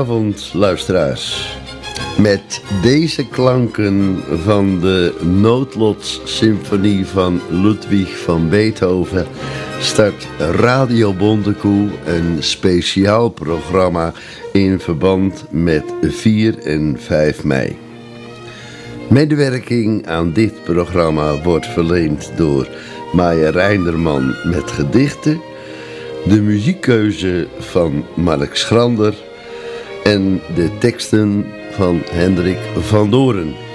Goedenavond, luisteraars. Met deze klanken van de Noodlotssymfonie van Ludwig van Beethoven start Radio Bontekoe een speciaal programma in verband met 4 en 5 mei. Medewerking aan dit programma wordt verleend door Maya Reinderman met gedichten, de muziekkeuze van Mark Schrander en de teksten van Hendrik van Doren.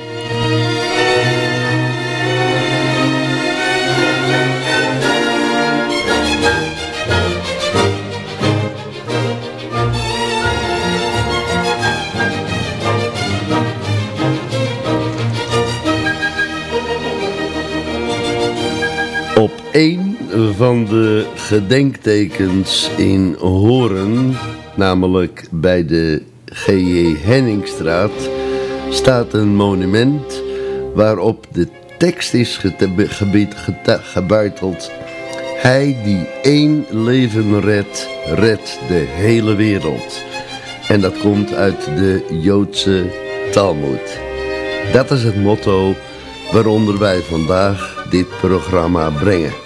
De gedenktekens in Horen namelijk bij de G.J. Henningstraat, staat een monument waarop de tekst is gebuiteld. Hij die één leven redt, redt de hele wereld. En dat komt uit de Joodse Talmud. Dat is het motto waaronder wij vandaag dit programma brengen.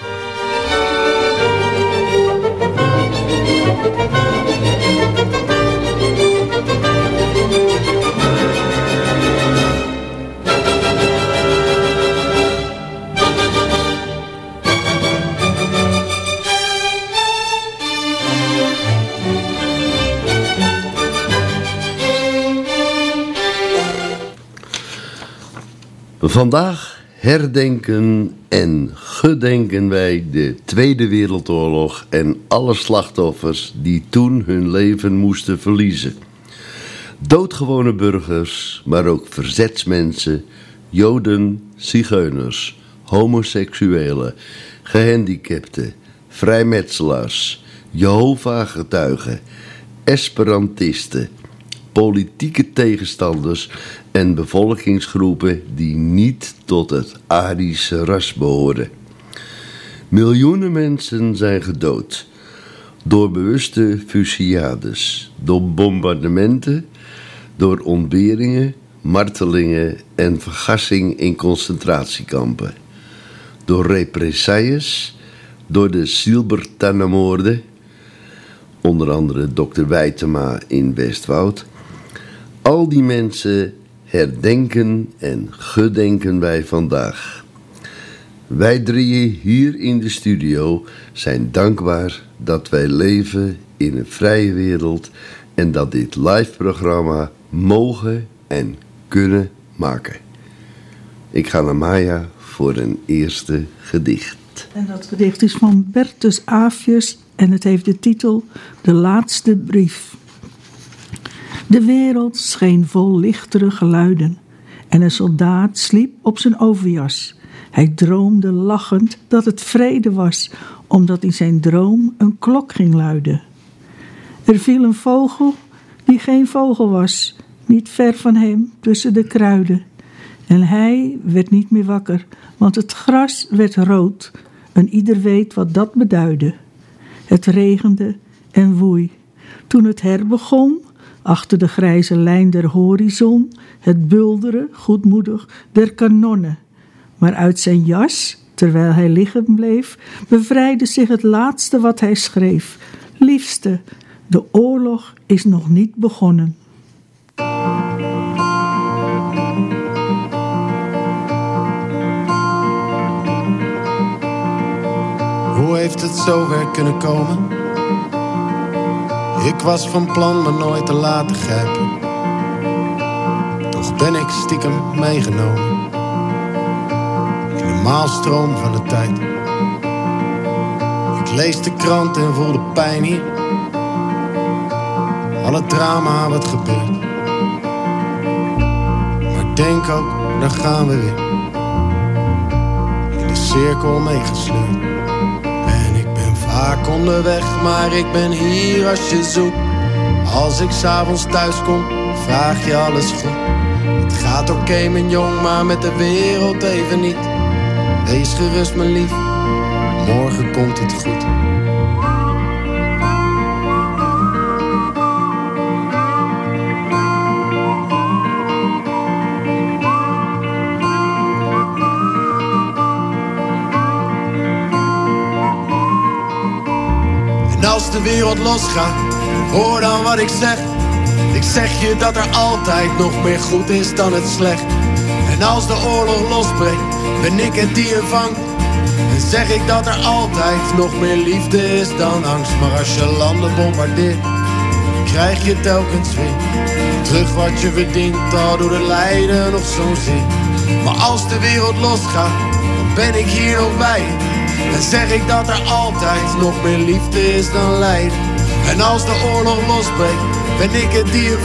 Vandaag herdenken en gedenken wij de Tweede Wereldoorlog en alle slachtoffers die toen hun leven moesten verliezen. Doodgewone burgers, maar ook verzetsmensen, joden, zigeuners, homoseksuelen, gehandicapten, vrijmetselaars, Jehovah-getuigen, esperantisten, politieke tegenstanders en bevolkingsgroepen die niet tot het Arische ras behoorden. Miljoenen mensen zijn gedood door bewuste fusillades, door bombardementen, door ontberingen, martelingen en vergassing in concentratiekampen, door represailles, door de Silbertannenmoorden, onder andere dokter Wijtema in Westwoud. Al die mensen herdenken en gedenken wij vandaag. Wij drieën hier in de studio zijn dankbaar dat wij leven in een vrije wereld en dat dit live programma mogen en kunnen maken. Ik ga naar Maya voor een eerste gedicht. En dat gedicht is van Bertus Aafjes en het heeft de titel De Laatste Brief. De wereld scheen vol lichtere geluiden en een soldaat sliep op zijn overjas. Hij droomde lachend dat het vrede was, omdat in zijn droom een klok ging luiden. Er viel een vogel die geen vogel was, niet ver van hem tussen de kruiden. En hij werd niet meer wakker, want het gras werd rood en ieder weet wat dat beduidde. Het regende en woei. Toen het herbegon, achter de grijze lijn der horizon, het bulderen, goedmoedig, der kanonnen. Maar uit zijn jas, terwijl hij liggen bleef, bevrijdde zich het laatste wat hij schreef. Liefste, de oorlog is nog niet begonnen. Hoe heeft het zover kunnen komen? Ik was van plan me nooit te laten grijpen. Toch ben ik stiekem meegenomen. In de maalstroom van de tijd. Ik lees de krant en voel de pijn hier. Alle drama wat gebeurt. Maar denk ook, daar gaan we weer. In de cirkel meegesleurd vaak onderweg, maar ik ben hier als je zoekt. Als ik s'avonds thuis kom, vraag je alles goed. Het gaat oké, mijn jong, maar met de wereld even niet. Wees gerust, mijn lief, morgen komt het goed. Wereld losgaat, hoor dan wat ik zeg. Ik zeg je dat er altijd nog meer goed is dan het slecht. En als de oorlog losbreekt, ben ik het die er vangt. En zeg ik dat er altijd nog meer liefde is dan angst. Maar als je landen bombardeert, krijg je telkens weer terug wat je verdient. Al door de lijden nog zo'n zin. Maar als de wereld losgaat, dan ben ik hier nog bij. En zeg ik dat er altijd nog meer liefde is dan lijden. En als de oorlog losbreekt, ben ik het die je.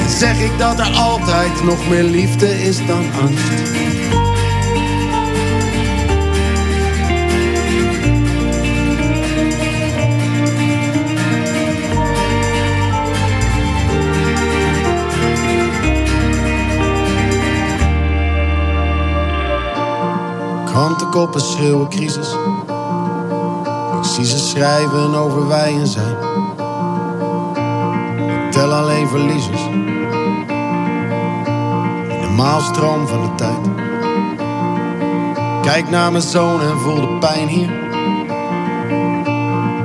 En zeg ik dat er altijd nog meer liefde is dan angst. Krantenkoppen schreeuwen crisis. Ik schrijven over wij en. Ik tel alleen verliezers. In de maalstroom van de tijd. Kijk naar mijn zoon en voel de pijn hier.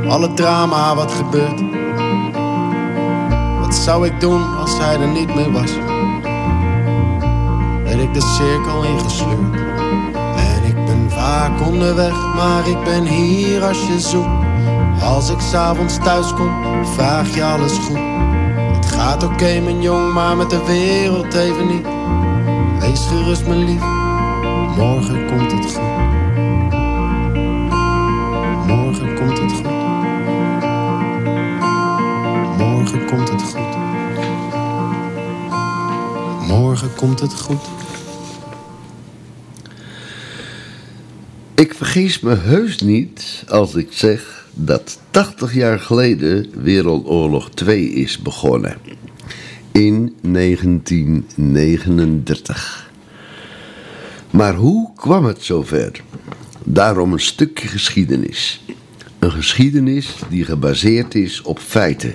Alle drama wat gebeurt. Wat zou ik doen als hij er niet meer was? Werd ik de cirkel ingesleurd vaak onderweg, maar ik ben hier als je zoekt. Als ik s'avonds thuis kom, vraag je alles goed. Het gaat oké, mijn jong, maar met de wereld even niet. Wees gerust, mijn lief, morgen komt het goed. Morgen komt het goed. Morgen komt het goed. Morgen komt het goed. Vergis me heus niet als ik zeg dat 80 jaar geleden Wereldoorlog 2 is begonnen. In 1939. Maar hoe kwam het zover? Daarom een stukje geschiedenis. Een geschiedenis die gebaseerd is op feiten,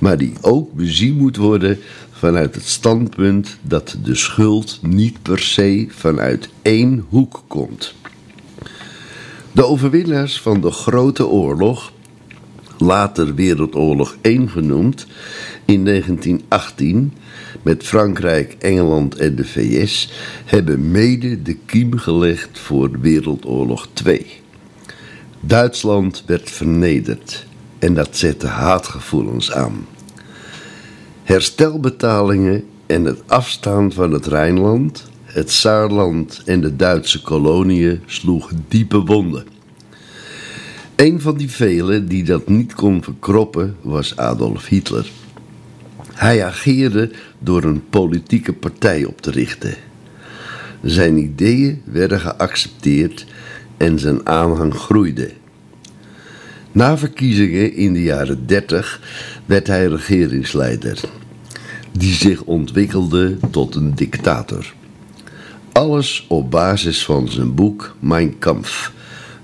maar die ook bezien moet worden vanuit het standpunt dat de schuld niet per se vanuit één hoek komt. De overwinnaars van de Grote Oorlog, later Wereldoorlog 1 genoemd, in 1918 met Frankrijk, Engeland en de VS, hebben mede de kiem gelegd voor Wereldoorlog 2. Duitsland werd vernederd en dat zette haatgevoelens aan. Herstelbetalingen en het afstaan van het Rijnland het Saarland en de Duitse koloniën sloegen diepe wonden. Een van die velen die dat niet kon verkroppen was Adolf Hitler. Hij ageerde door een politieke partij op te richten. Zijn ideeën werden geaccepteerd en zijn aanhang groeide. Na verkiezingen in de jaren 30 werd hij regeringsleider, die zich ontwikkelde tot een dictator. Alles op basis van zijn boek Mein Kampf,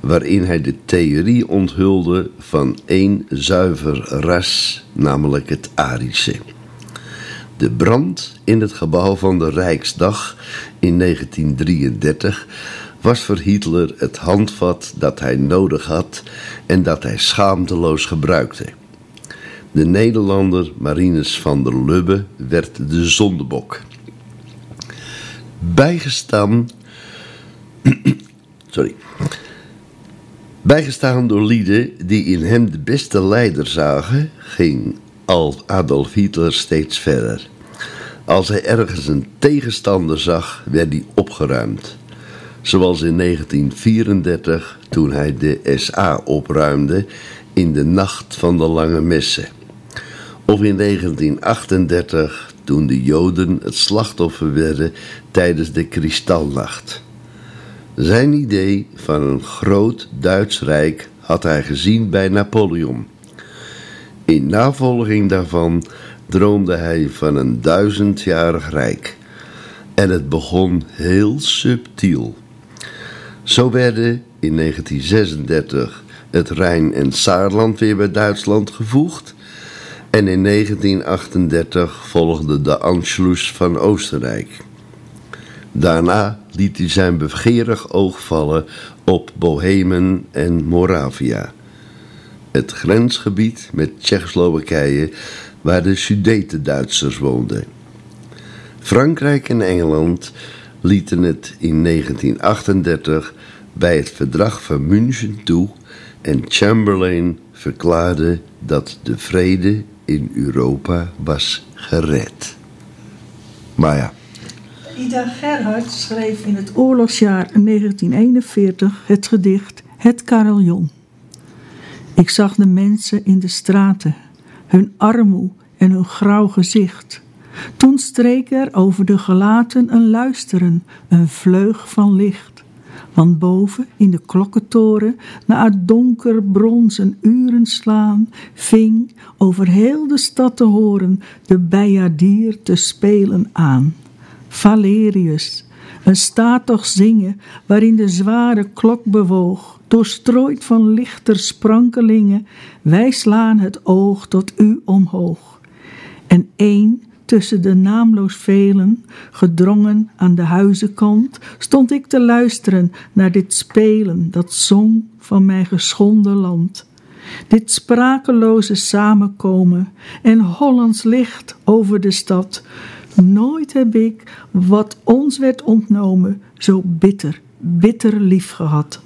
waarin hij de theorie onthulde van één zuiver ras, namelijk het Arische. De brand in het gebouw van de Rijksdag in 1933 was voor Hitler het handvat dat hij nodig had en dat hij schaamteloos gebruikte. De Nederlander Marinus van der Lubbe werd de zondebok bijgestaan. sorry. Bijgestaan door lieden die in hem de beste leider zagen, ging Adolf Hitler steeds verder. Als hij ergens een tegenstander zag, werd hij opgeruimd. Zoals in 1934 toen hij de SA opruimde in de nacht van de lange messen. Of in 1938 toen de Joden het slachtoffer werden tijdens de Kristalnacht. Zijn idee van een groot Duits rijk had hij gezien bij Napoleon. In navolging daarvan droomde hij van een duizendjarig rijk. En het begon heel subtiel. Zo werden in 1936 het Rijn en Saarland weer bij Duitsland gevoegd en in 1938 volgde de Anschluss van Oostenrijk. Daarna liet hij zijn begeerig oog vallen op Bohemen en Moravia. het grensgebied met Tsjechoslowakije waar de Sudeten-Duitsers woonden. Frankrijk en Engeland lieten het in 1938 bij het verdrag van München toe en Chamberlain verklaarde dat de vrede in Europa was gered. Maar ja. Ida Gerhard schreef in het oorlogsjaar 1941 het gedicht Het Carillon. Ik zag de mensen in de straten, hun armoe en hun grauw gezicht. Toen streek er over de gelaten een luisteren, een vleug van licht. Want boven in de klokkentoren, na het donker bronzen uren slaan, ving over heel de stad te horen de bijaardier te spelen aan. Valerius, een statig zingen waarin de zware klok bewoog, doorstrooid van lichter sprankelingen, wij slaan het oog tot u omhoog. En één tussen de naamloos velen, gedrongen aan de huizenkant, stond ik te luisteren naar dit spelen dat zong van mijn geschonden land. Dit sprakeloze samenkomen en Hollands licht over de stad. Nooit heb ik wat ons werd ontnomen zo bitter, bitter lief gehad.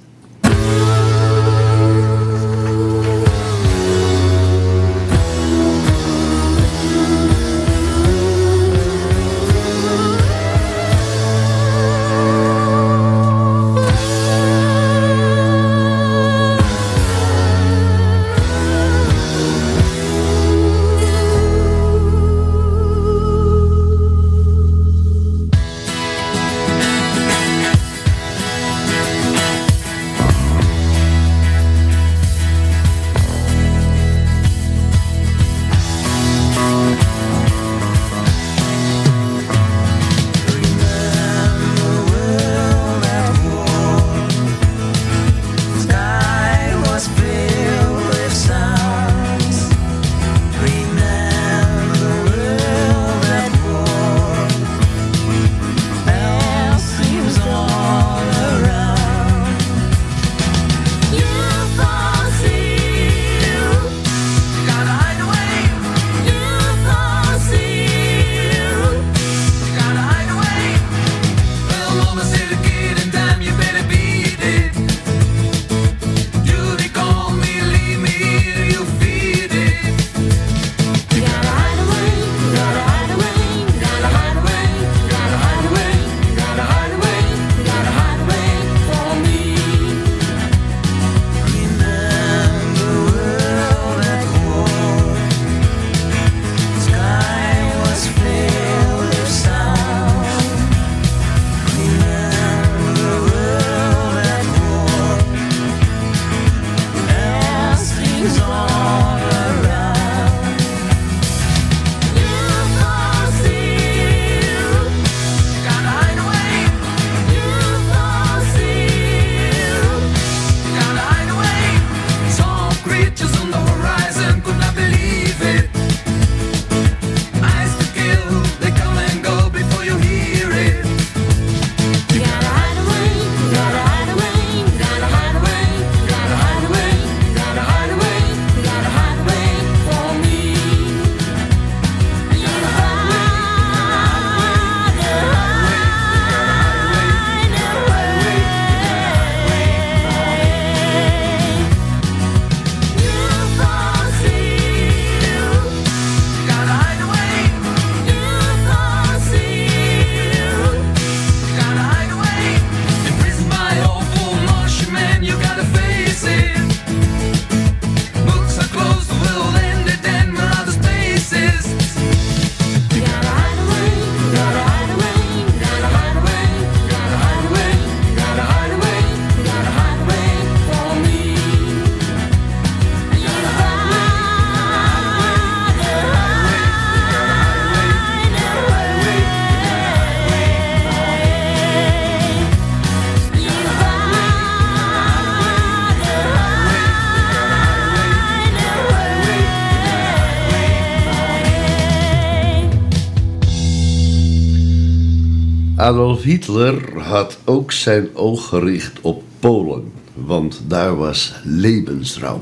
Adolf Hitler had ook zijn oog gericht op Polen, want daar was levensruim.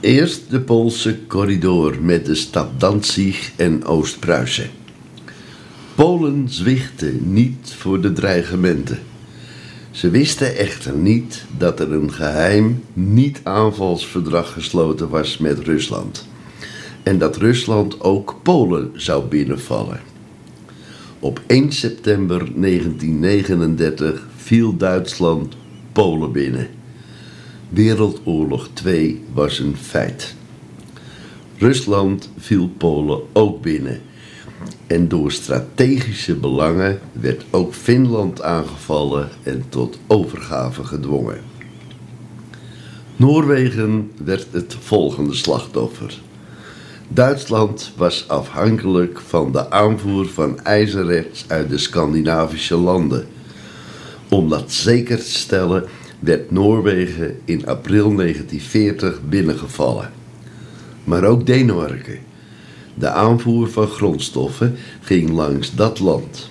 Eerst de Poolse corridor met de stad Danzig en Oost-Pruisen. Polen zwichtte niet voor de dreigementen. Ze wisten echter niet dat er een geheim niet-aanvalsverdrag gesloten was met Rusland. En dat Rusland ook Polen zou binnenvallen. Op 1 september 1939 viel Duitsland Polen binnen. Wereldoorlog 2 was een feit. Rusland viel Polen ook binnen. En door strategische belangen werd ook Finland aangevallen en tot overgave gedwongen. Noorwegen werd het volgende slachtoffer. Duitsland was afhankelijk van de aanvoer van ijzererts uit de Scandinavische landen. Om dat zeker te stellen werd Noorwegen in april 1940 binnengevallen. Maar ook Denemarken. De aanvoer van grondstoffen ging langs dat land.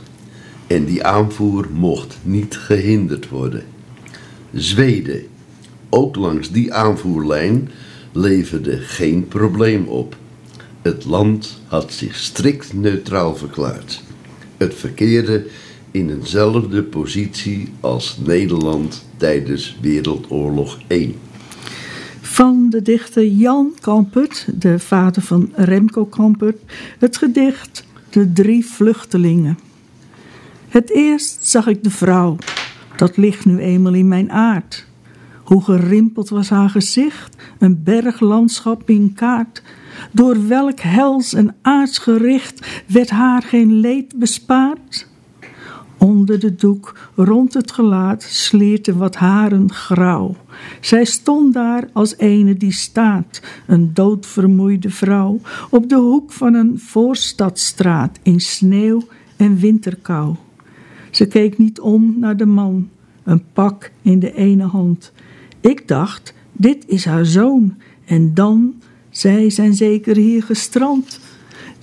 En die aanvoer mocht niet gehinderd worden. Zweden, ook langs die aanvoerlijn, leverde geen probleem op. Het land had zich strikt neutraal verklaard. Het verkeerde in eenzelfde positie als Nederland tijdens Wereldoorlog I. Van de dichter Jan Kampert, de vader van Remco Kampert, het gedicht De Drie Vluchtelingen. Het eerst zag ik de vrouw, dat ligt nu eenmaal in mijn aard. Hoe gerimpeld was haar gezicht, een berglandschap in kaart. Door welk hels en aardsgericht werd haar geen leed bespaard? Onder de doek, rond het gelaat, slierten wat haren grauw. Zij stond daar als ene die staat, een doodvermoeide vrouw, op de hoek van een voorstadstraat in sneeuw en winterkou. Ze keek niet om naar de man, een pak in de ene hand. Ik dacht, dit is haar zoon, en dan, zij zijn zeker hier gestrand.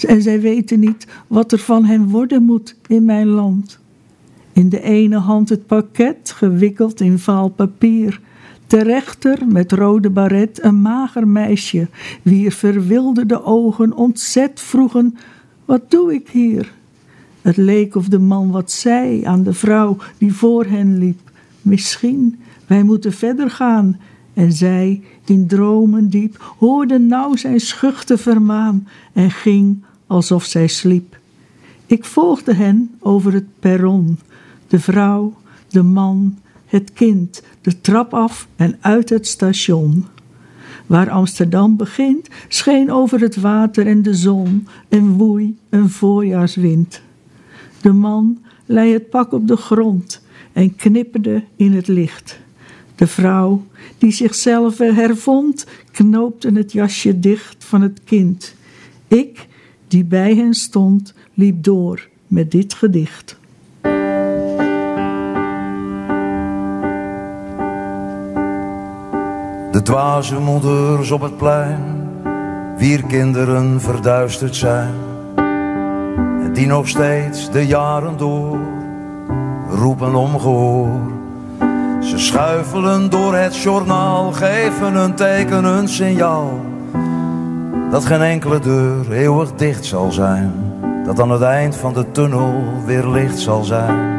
En zij weten niet wat er van hen worden moet in mijn land. In de ene hand het pakket, gewikkeld in vaal papier. Ter rechter, met rode baret, een mager meisje, wier verwilderde ogen ontzet vroegen: Wat doe ik hier? Het leek of de man wat zei aan de vrouw die voor hen liep. Misschien, wij moeten verder gaan. En zij, in dromen diep, hoorde nauw zijn schuchte vermaan en ging alsof zij sliep. Ik volgde hen over het perron de vrouw, de man, het kind, de trap af en uit het station. Waar Amsterdam begint, scheen over het water en de zon en woei een voorjaarswind. De man lei het pak op de grond en knipperde in het licht. De vrouw, die zichzelf hervond, knoopte het jasje dicht van het kind. Ik, die bij hen stond, liep door met dit gedicht. De dwaze moeders op het plein, wier kinderen verduisterd zijn. En die nog steeds de jaren door roepen om gehoor. Ze schuifelen door het journaal, geven een teken, een signaal. Dat geen enkele deur eeuwig dicht zal zijn. Dat aan het eind van de tunnel weer licht zal zijn.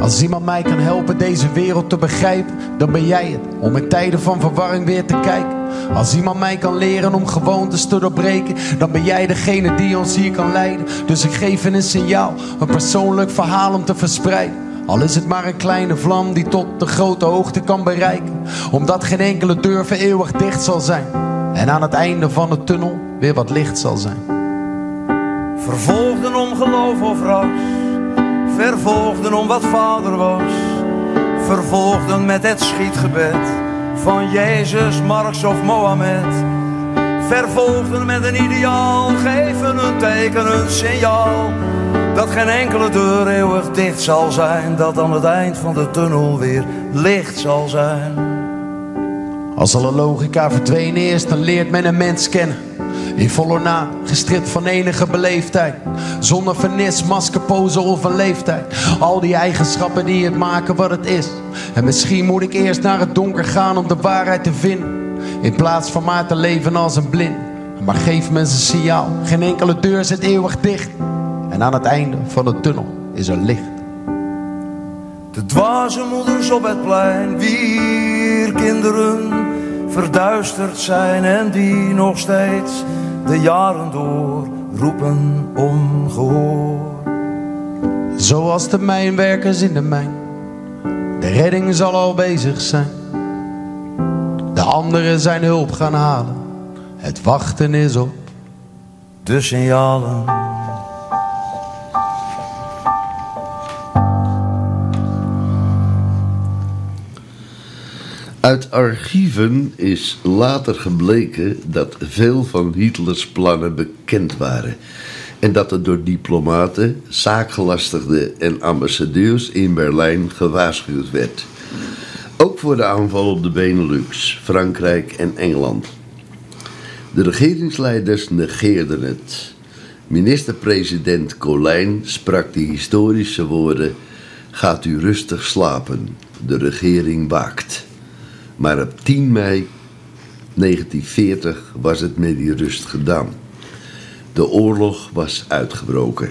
Als iemand mij kan helpen deze wereld te begrijpen, dan ben jij het. Om in tijden van verwarring weer te kijken. Als iemand mij kan leren om gewoontes te doorbreken, dan ben jij degene die ons hier kan leiden. Dus ik geef een signaal, een persoonlijk verhaal om te verspreiden. Al is het maar een kleine vlam die tot de grote hoogte kan bereiken. Omdat geen enkele deur voor eeuwig dicht zal zijn. En aan het einde van de tunnel weer wat licht zal zijn. Vervolgden om geloof of ras vervolgden om wat vader was, vervolgden met het schietgebed van Jezus, Marx of Mohammed. Vervolgden met een ideaal, geven een teken, een signaal. Dat geen enkele deur eeuwig dicht zal zijn, dat aan het eind van de tunnel weer licht zal zijn. Als alle logica verdwenen is, dan leert men een mens kennen. In volle naam, gestript van enige beleefdheid. Zonder vernis, maskerpose of een leeftijd. Al die eigenschappen die het maken wat het is. En misschien moet ik eerst naar het donker gaan om de waarheid te vinden. In plaats van maar te leven als een blind. Maar geef mensen een signaal. Geen enkele deur zit eeuwig dicht. En aan het einde van de tunnel is er licht. De dwaze moeders op het plein, wier kinderen verduisterd zijn en die nog steeds de jaren door roepen om gehoor. Zoals de mijnwerkers in de mijn. De redding zal al bezig zijn. De anderen zijn hulp gaan halen. Het wachten is op. De signalen. Uit archieven is later gebleken dat veel van Hitlers plannen bekend waren en dat er door diplomaten, zaakgelastigden en ambassadeurs in Berlijn gewaarschuwd werd. Ook voor de aanval op de Benelux, Frankrijk en Engeland. De regeringsleiders negeerden het. Minister-president Colijn sprak de historische woorden: Gaat u rustig slapen, de regering waakt. Maar op 10 mei 1940 was het met die rust gedaan. De oorlog was uitgebroken.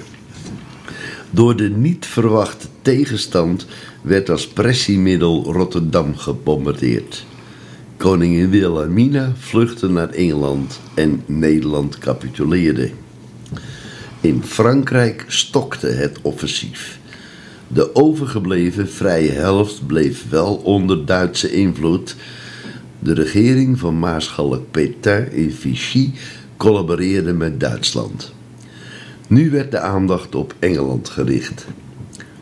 Door de niet verwachte tegenstand werd als pressiemiddel Rotterdam gebombardeerd. Koningin Wilhelmina vluchtte naar Engeland en Nederland capituleerde. In Frankrijk stokte het offensief. De overgebleven vrije helft bleef wel onder Duitse invloed. De regering van Maarschalk Pétain in Vichy collaboreerde met Duitsland. Nu werd de aandacht op Engeland gericht.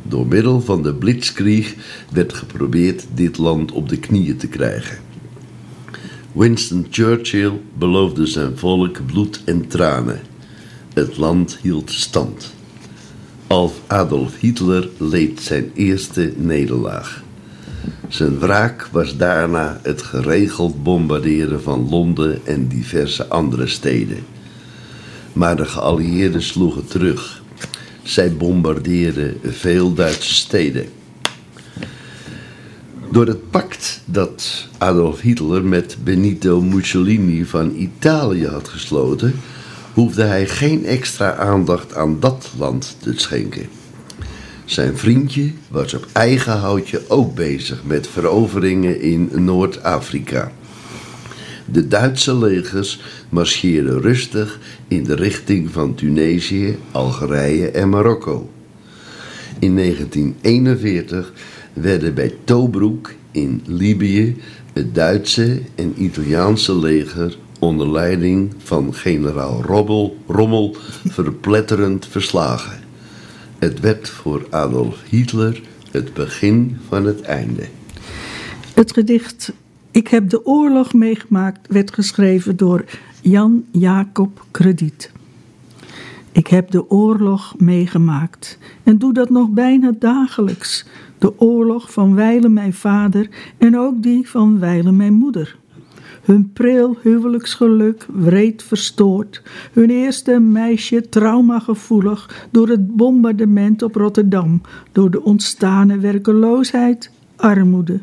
Door middel van de Blitzkrieg werd geprobeerd dit land op de knieën te krijgen. Winston Churchill beloofde zijn volk bloed en tranen. Het land hield stand. Adolf Hitler leed zijn eerste nederlaag. Zijn wraak was daarna het geregeld bombarderen van Londen en diverse andere steden. Maar de geallieerden sloegen terug. Zij bombardeerden veel Duitse steden. Door het pact dat Adolf Hitler met Benito Mussolini van Italië had gesloten, hoefde hij geen extra aandacht aan dat land te schenken. Zijn vriendje was op eigen houtje ook bezig met veroveringen in Noord-Afrika. De Duitse legers marcheerden rustig in de richting van Tunesië, Algerije en Marokko. In 1941 werden bij Tobruk in Libië het Duitse en Italiaanse leger onder leiding van generaal Rommel, Rommel verpletterend verslagen. Het werd voor Adolf Hitler het begin van het einde. Het gedicht Ik heb de oorlog meegemaakt werd geschreven door Jan Jacob Krediet. Ik heb de oorlog meegemaakt en doe dat nog bijna dagelijks. De oorlog van wijlen mijn vader en ook die van wijlen mijn moeder hun pril huwelijksgeluk wreed verstoord, hun eerste meisje traumagevoelig door het bombardement op Rotterdam, door de ontstane werkeloosheid, armoede.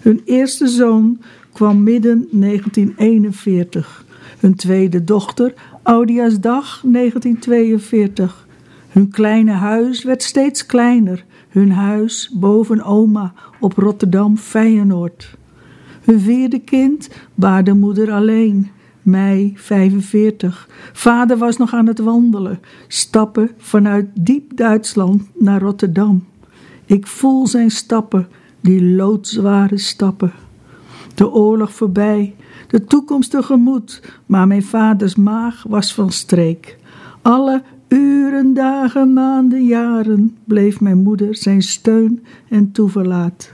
Hun eerste zoon kwam midden 1941, hun tweede dochter Oudjaarsdag 1942. Hun kleine huis werd steeds kleiner, hun huis boven oma op Rotterdam Feyenoord. Hun vierde kind baarde moeder alleen. Mei 45. Vader was nog aan het wandelen, stappen vanuit diep Duitsland naar Rotterdam. Ik voel zijn stappen, die loodzware stappen. De oorlog voorbij, de toekomst tegemoet, maar mijn vaders maag was van streek. Alle uren, dagen, maanden, jaren bleef mijn moeder zijn steun en toeverlaat.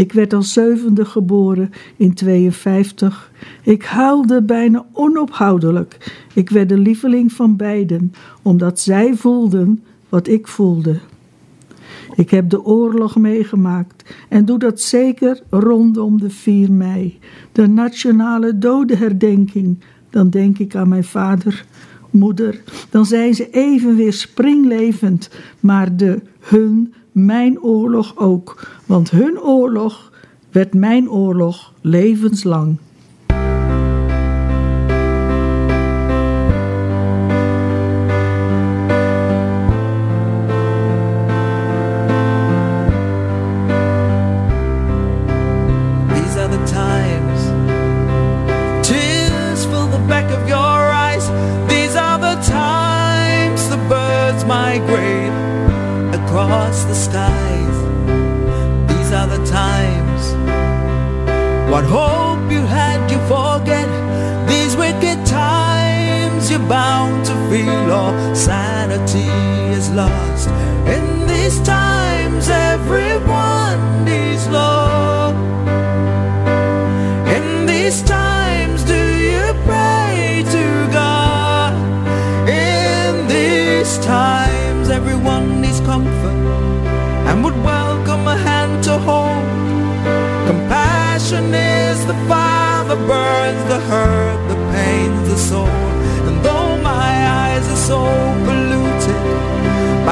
Ik werd als zevende geboren in 52. Ik huilde bijna onophoudelijk. Ik werd de lieveling van beiden, omdat zij voelden wat ik voelde. Ik heb de oorlog meegemaakt en doe dat zeker rondom de 4 mei, de nationale dodenherdenking. Dan denk ik aan mijn vader, moeder, dan zijn ze even weer springlevend, maar de hun mijn oorlog ook, want hun oorlog werd mijn oorlog levenslang.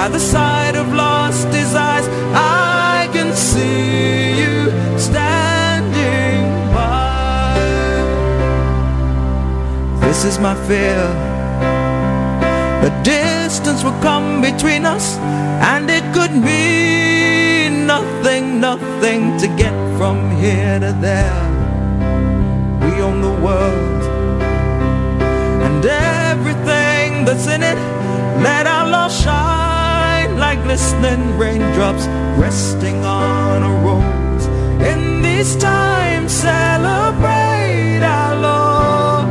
By the sight of lost desires, I can see you standing by. This is my fear. The distance will come between us, and it could mean nothing, nothing to get from here to there. Glistening raindrops resting on a rose. In these times, celebrate our Lord.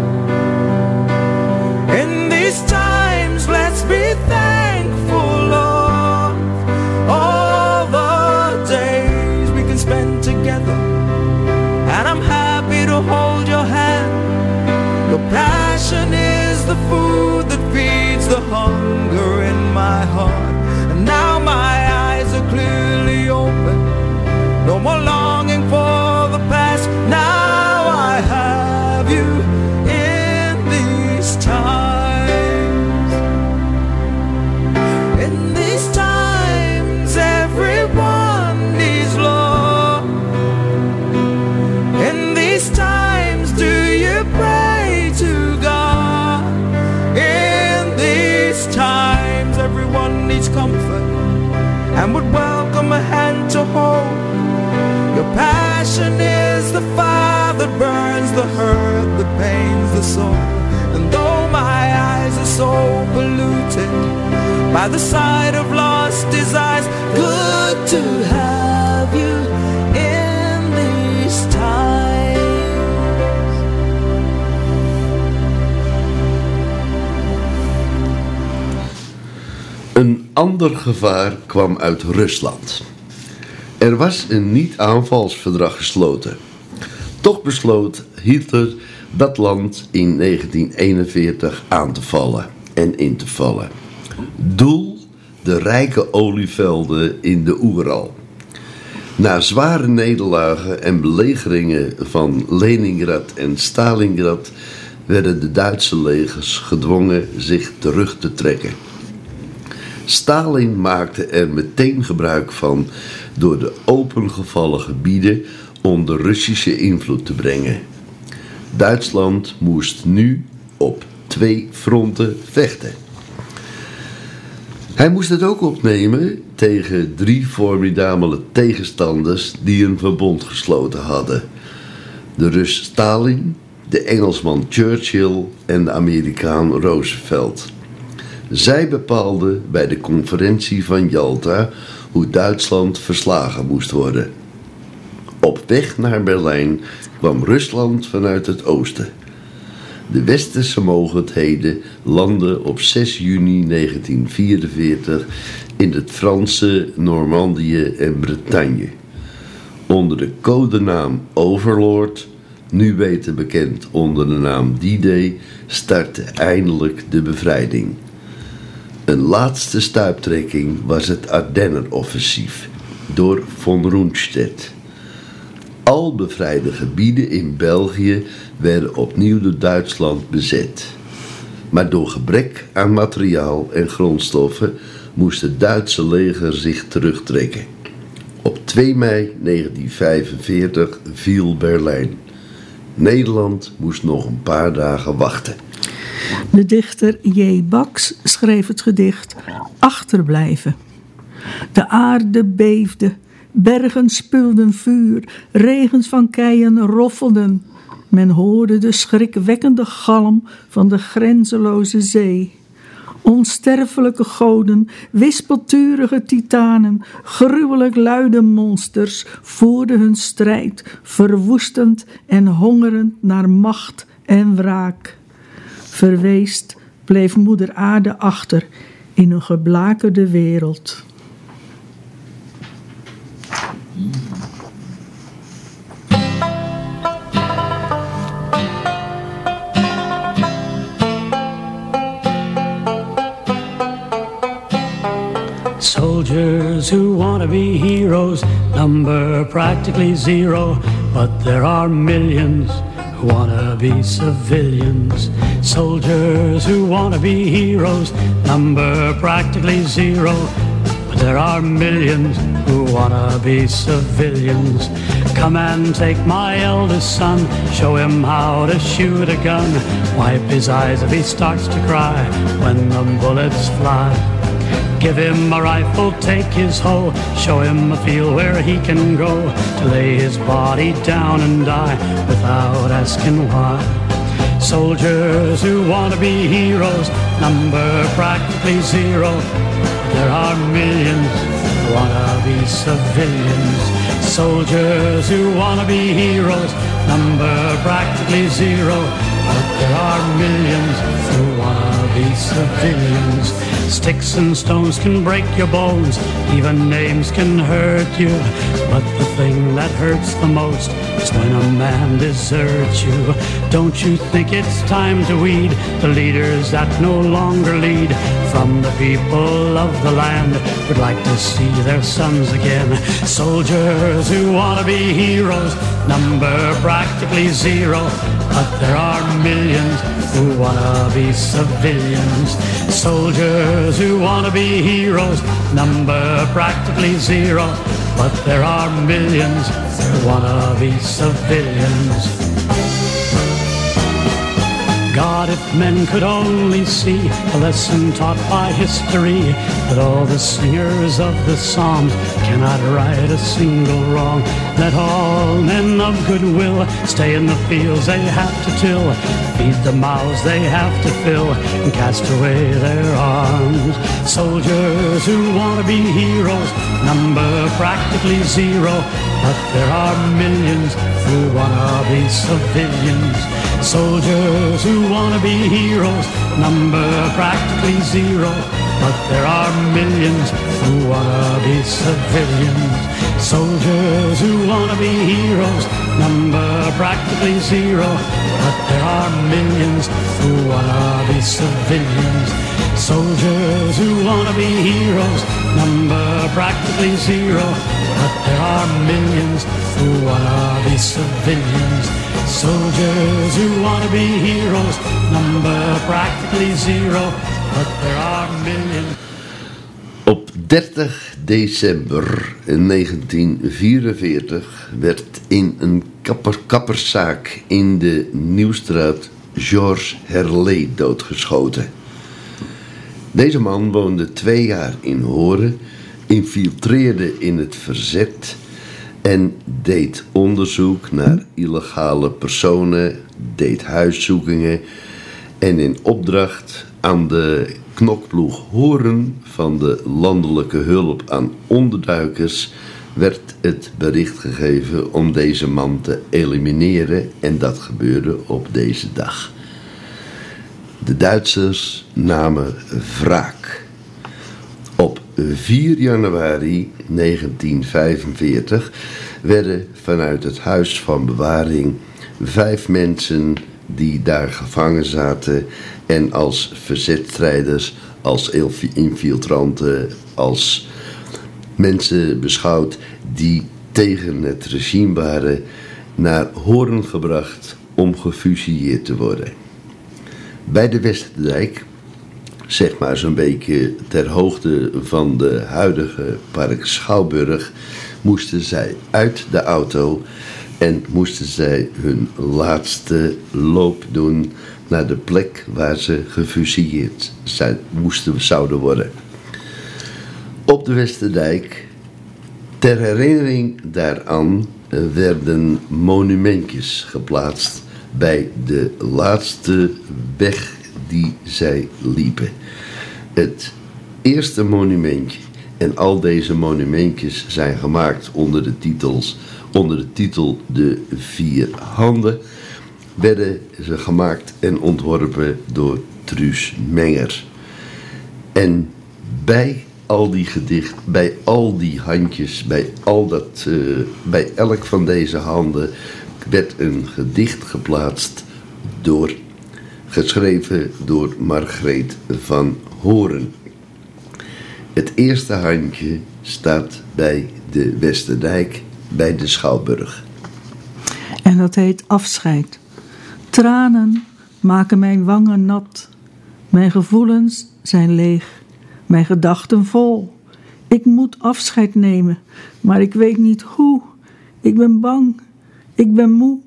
In these times, let's be thankful, Lord. All the days we can spend together. And I'm happy to hold your hand. Your passion comfort and would welcome a hand to hold. Your passion is the fire that burns the hurt, the pains, the soul. And though my eyes are so polluted by the sight of lost desires, good to have ander gevaar kwam uit Rusland. Er was een niet-aanvalsverdrag gesloten. Toch besloot Hitler dat land in 1941 aan te vallen en in te vallen. Doel de rijke olievelden in de Oeral. Na zware nederlagen en belegeringen van Leningrad en Stalingrad werden de Duitse legers gedwongen zich terug te trekken. Stalin maakte er meteen gebruik van door de opengevallen gebieden onder Russische invloed te brengen. Duitsland moest nu op twee fronten vechten. Hij moest het ook opnemen tegen drie formidabele tegenstanders die een verbond gesloten hadden: de Rus Stalin, de Engelsman Churchill en de Amerikaan Roosevelt. Zij bepaalden bij de conferentie van Jalta hoe Duitsland verslagen moest worden. Op weg naar Berlijn kwam Rusland vanuit het oosten. De westerse mogendheden landden op 6 juni 1944 in het Franse Normandië en Bretagne. Onder de codenaam Overlord, nu beter bekend onder de naam D-Day, startte eindelijk de bevrijding. Een laatste stuiptrekking was het Ardennenoffensief door von Rundstedt. Al bevrijde gebieden in België werden opnieuw door Duitsland bezet. Maar door gebrek aan materiaal en grondstoffen moest het Duitse leger zich terugtrekken. Op 2 mei 1945 viel Berlijn. Nederland moest nog een paar dagen wachten. De dichter J. Baks schreef het gedicht Achterblijven. De aarde beefde, bergen spuwden vuur, regens van keien roffelden. Men hoorde de schrikwekkende galm van de grenzeloze zee. Onsterfelijke goden, wispelturige titanen, gruwelijk luide monsters voerden hun strijd, verwoestend en hongerend naar macht en wraak. Verweest bleef moeder aarde achter in een geblakerde wereld. Soldiers who want to be heroes number practically zero, but there are millions to be civilians. Soldiers who want to be heroes number practically zero, but there are millions who want to be civilians. Come and take my eldest son, show him how to shoot a gun. Wipe his eyes if he starts to cry when the bullets fly. Give him a rifle, take his hoe, show him a field where he can go to lay his body down and die without asking why. Soldiers who want to be heroes number practically zero. There are millions who want to be civilians. Soldiers who want to be heroes number practically zero. But there are millions who to be civilians. Sticks and stones can break your bones, even names can hurt you. But the thing that hurts the most is when a man deserts you. Don't you think it's time to weed the leaders that no longer lead? From the people of the land would like to see their sons again. Soldiers who want to be heroes number practically zero. But there are millions who wanna be civilians. Soldiers who wanna be heroes, number practically zero. But there are millions who wanna be civilians. God, if men could only see the lesson taught by history, that all the singers of the Psalms cannot right a single wrong. Let all men of goodwill stay in the fields they have to till, feed the mouths they have to fill, and cast away their arms. Soldiers who want to be heroes number practically zero, but there are millions who want to be civilians. Soldiers who want to be heroes number practically zero, but there are millions who want to be civilians. Soldiers who want to be heroes number practically zero, but there are millions who want to be civilians. Soldiers who want to be heroes number practically zero, but there are millions who want to be civilians. Soldiers who want to be heroes number practically zero, but there are millions. Op 30 december 1944 werd in een kapper, kapperszaak in de Nieuwstraat Georges Herlé doodgeschoten. Deze man woonde twee jaar in Horen, infiltreerde in het verzet en deed onderzoek naar illegale personen, deed huiszoekingen en in opdracht aan de knokploeg Horen van de landelijke hulp aan onderduikers werd het bericht gegeven om deze man te elimineren en dat gebeurde op deze dag. De Duitsers namen wraak. Op 4 januari 1945 werden vanuit het huis van bewaring vijf mensen die daar gevangen zaten en als verzetstrijders, als infiltranten, als mensen beschouwd die tegen het regime waren, naar Horen gebracht om gefusilleerd te worden. Bij de Westerdijk, zeg maar zo'n beetje ter hoogte van de huidige Park Schouwburg, moesten zij uit de auto en moesten zij hun laatste loop doen naar de plek waar ze gefusilleerd zijn, moesten, zouden worden. Op de Westerdijk, ter herinnering daaraan, werden monumentjes geplaatst bij de laatste weg die zij liepen. Het eerste monumentje, en al deze monumentjes zijn gemaakt onder de, titels, onder de titel De Vier Handen, werden ze gemaakt en ontworpen door Truus Menger. En bij al die gedicht, bij al die handjes, bij, al dat, eh, bij elk van deze handen werd een gedicht geplaatst door, geschreven door Margreet van Horen. Het eerste handje staat bij de Westerdijk, bij de Schouwburg. En dat heet afscheid. Tranen maken mijn wangen nat. Mijn gevoelens zijn leeg. Mijn gedachten vol. Ik moet afscheid nemen, maar ik weet niet hoe. Ik ben bang. Ik ben moe.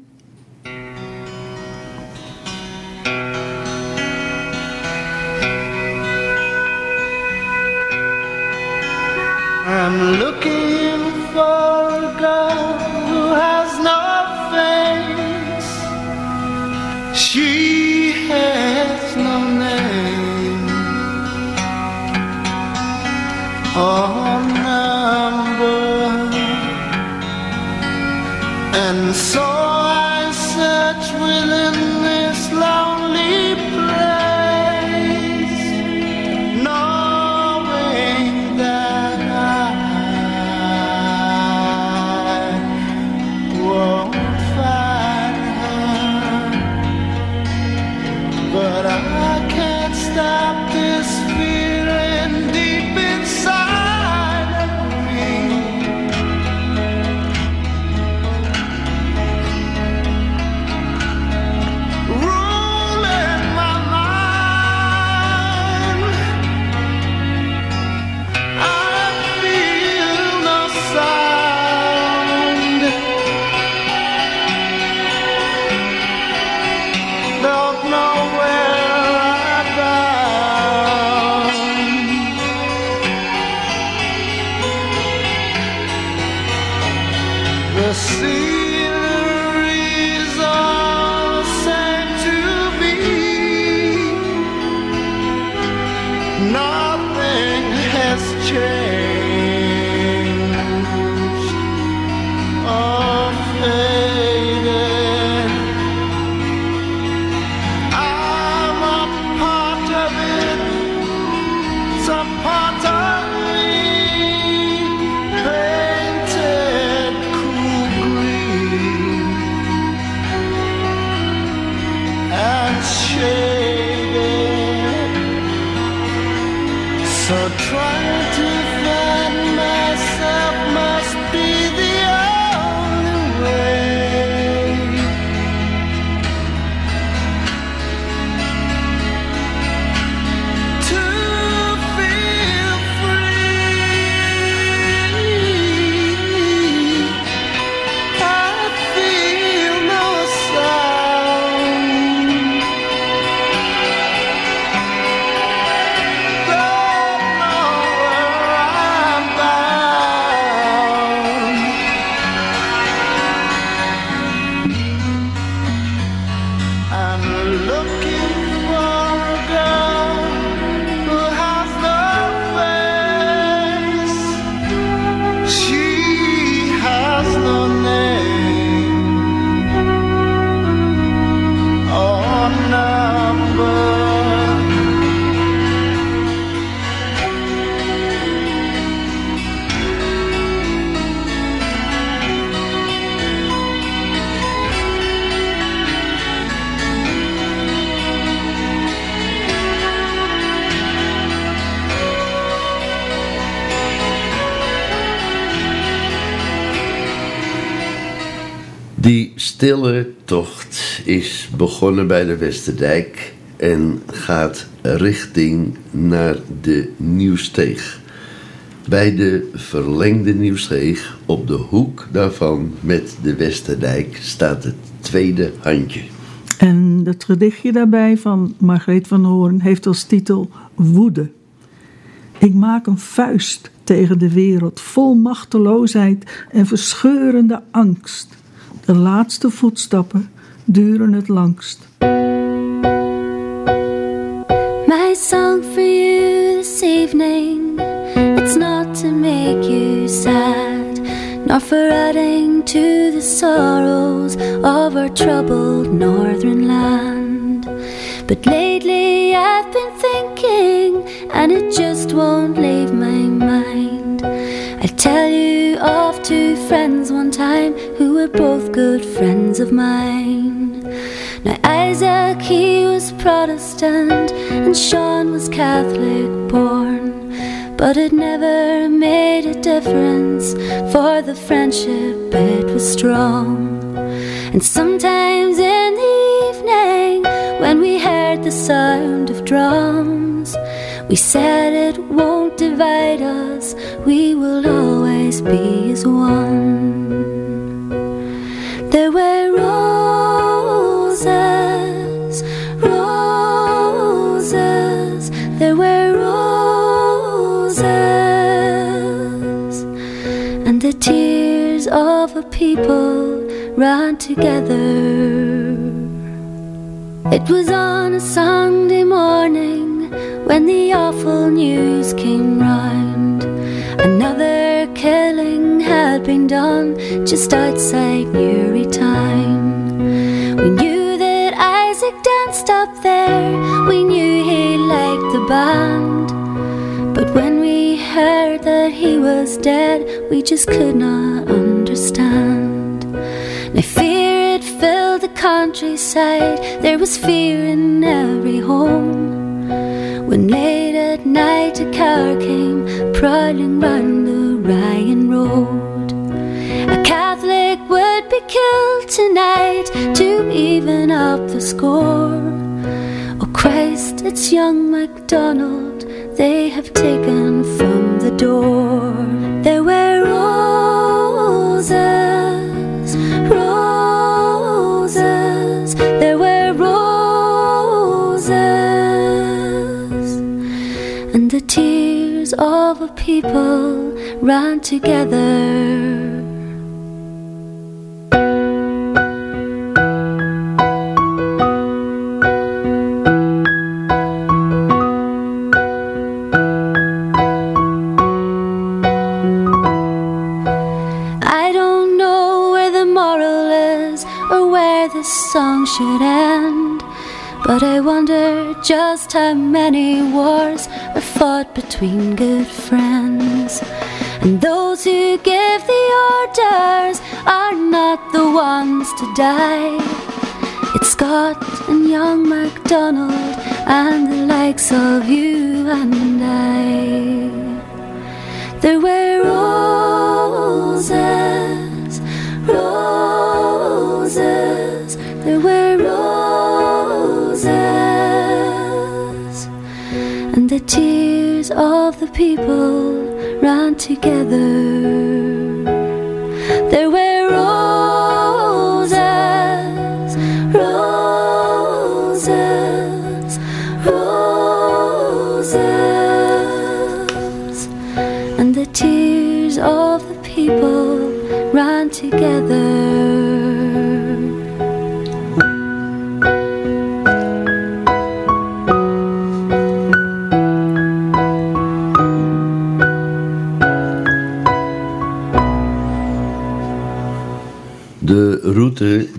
Begonnen bij de Westerdijk en gaat richting naar de Nieuwsteeg. Bij de verlengde Nieuwsteeg, op de hoek daarvan met de Westerdijk, staat het tweede handje. En het gedichtje daarbij van Margreet van Hoorn heeft als titel Woede. Ik maak een vuist tegen de wereld, vol machteloosheid en verscheurende angst. De laatste voetstappen duren het langst. My song for you this evening, it's not to make you sad, nor for adding to the sorrows of our troubled northern land. But lately I've been thinking, and it just won't leave my mind. I tell you two friends one time who were both good friends of mine. Now Isaac he was Protestant and Sean was Catholic born. But it never made a difference, for the friendship it was strong. And sometimes in the evening, when we heard the sound of drums, we said it won't divide us, we will always be as one. There were roses, roses, there were roses, and the tears of a people ran together. It was on a Sunday morning when the awful news came round. Another killing had been done just outside Newry town. We knew that Isaac danced up there, we knew he liked the band. But when we heard that he was dead, we just could not understand. Now fear it filled the countryside, there was fear in every home. When late at night a car came prowling round the Ryan Road. A Catholic would be killed tonight to even up the score. Oh Christ, it's young MacDonald they have taken from the door. There were roses, all the people run together. Between good friends. And those who give the orders are not the ones to die. It's Scott and young MacDonald and the likes of you and I. There were roses, roses, there were roses, and the tears people ran together.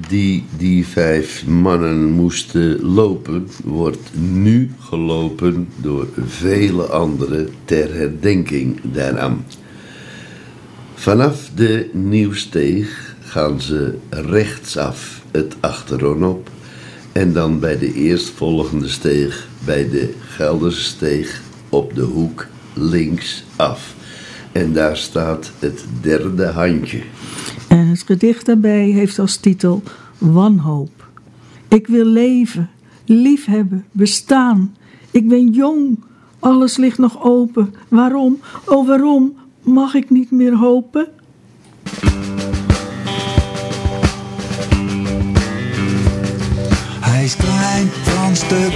Die die vijf mannen moesten lopen, wordt nu gelopen door vele anderen ter herdenking daaraan. Vanaf de Nieuwsteeg gaan ze rechtsaf het achteron op en dan bij de eerstvolgende steeg bij de Gelderse steeg op de hoek links af. En daar staat het derde handje. En het gedicht daarbij heeft als titel Wanhoop. Ik wil leven, liefhebben, bestaan. Ik ben jong, alles ligt nog open. Waarom, oh waarom mag ik niet meer hopen? Hij is klein van stuk,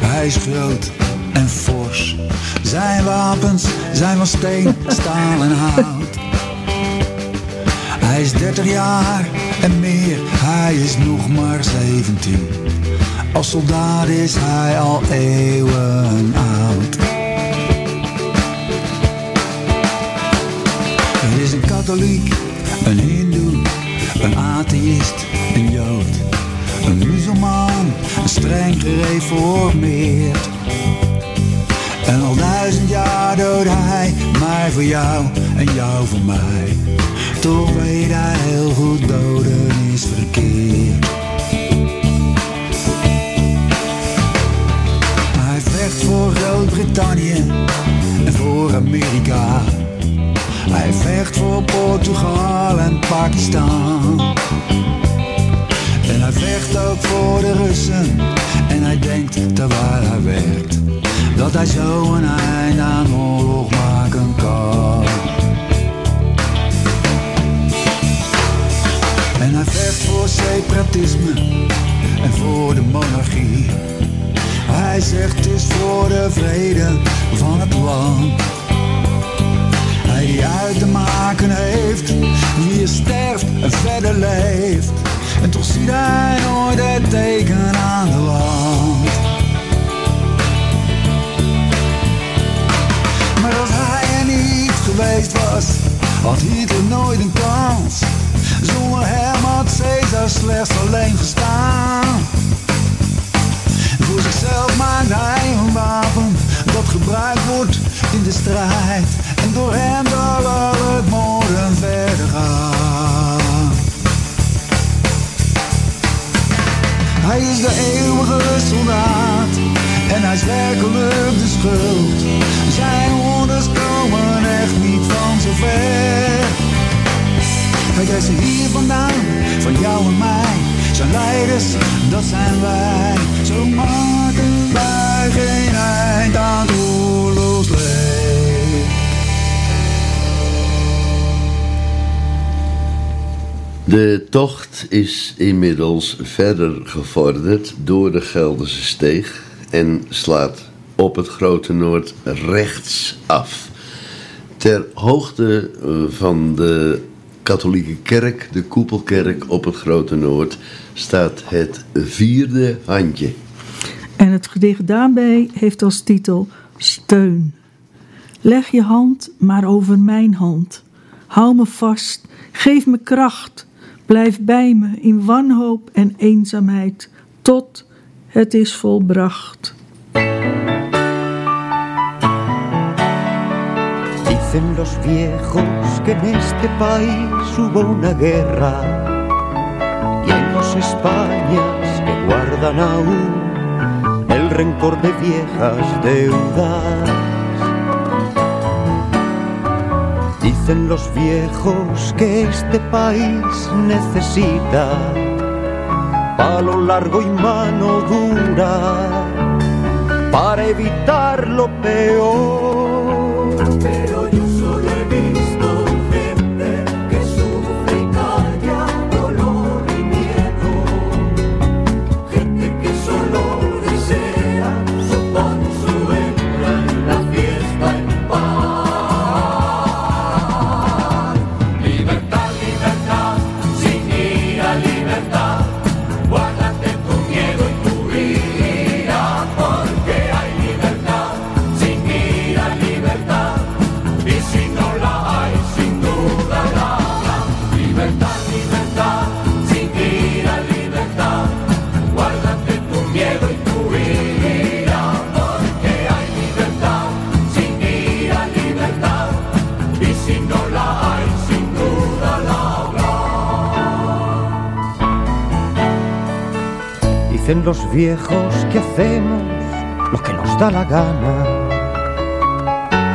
hij is groot en fors. Zijn wapens zijn van steen, staal en hout. Hij is 30 jaar en meer. Hij is nog maar 17. Als soldaat is hij al eeuwen oud. Er is een katholiek, een hindoe, een atheïst, een jood. Een muzelman, een streng gereformeerd. En al duizend jaar dood hij mij voor jou en jou voor mij. Toch weet hij heel goed doden is verkeerd. Hij vecht voor Groot-Brittannië en voor Amerika. Hij vecht voor Portugal en Pakistan. En hij vecht ook voor de Russen. En hij denkt terwijl hij werkt dat hij zo een eind aan oorlog maken kan. En hij vecht voor separatisme en voor de monarchie. Hij zegt het is voor de vrede van het land. Hij die uit te maken heeft wie er sterft en verder leeft. En toch ziet hij nooit het teken aan de wand. Maar als hij er niet geweest was, had Hitler nooit een kans. Zonder hem had Caesar slechts alleen gestaan. Voor zichzelf maakt hij een wapen dat gebruikt wordt in de strijd. En door hem zal al het moorden verder gaan. Hij is de eeuwige soldaat en hij is werkelijk de schuld. Zijn orders komen Leiders, dat zijn wij. Zo maken wij geen eind aan. De tocht is inmiddels verder gevorderd door de Gelderse Steeg en slaat op het Grote Noord rechts af. Ter hoogte eh, van de katholieke kerk, de koepelkerk op het Grote Noord, staat het vierde handje. En het gedicht daarbij heeft als titel Steun. Leg je hand maar over mijn hand. Hou me vast, geef me kracht. Blijf bij me in wanhoop en eenzaamheid tot het is volbracht. Dicen los viejos que en este país hubo una guerra y en los Españas que guardan aún el rencor de viejas deudas. Dicen los viejos que este país necesita palo largo y mano dura para evitar lo peor. Pero yo Dicen los viejos que hacemos lo que nos da la gana.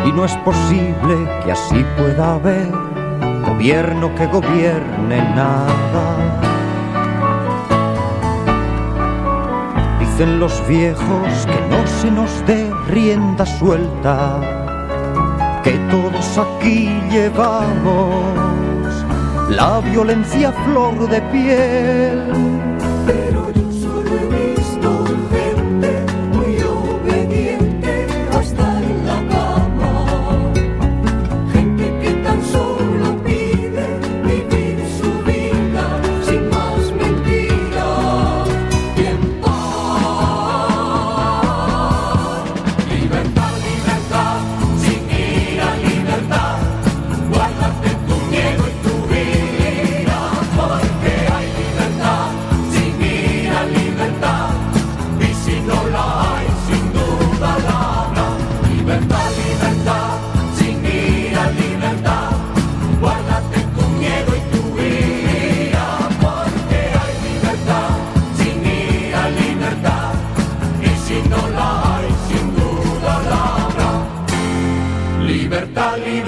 Y no es posible que así pueda haber gobierno que gobierne nada. Dicen los viejos que no se nos dé rienda suelta, que todos aquí llevamos la violencia flor de piel. Pero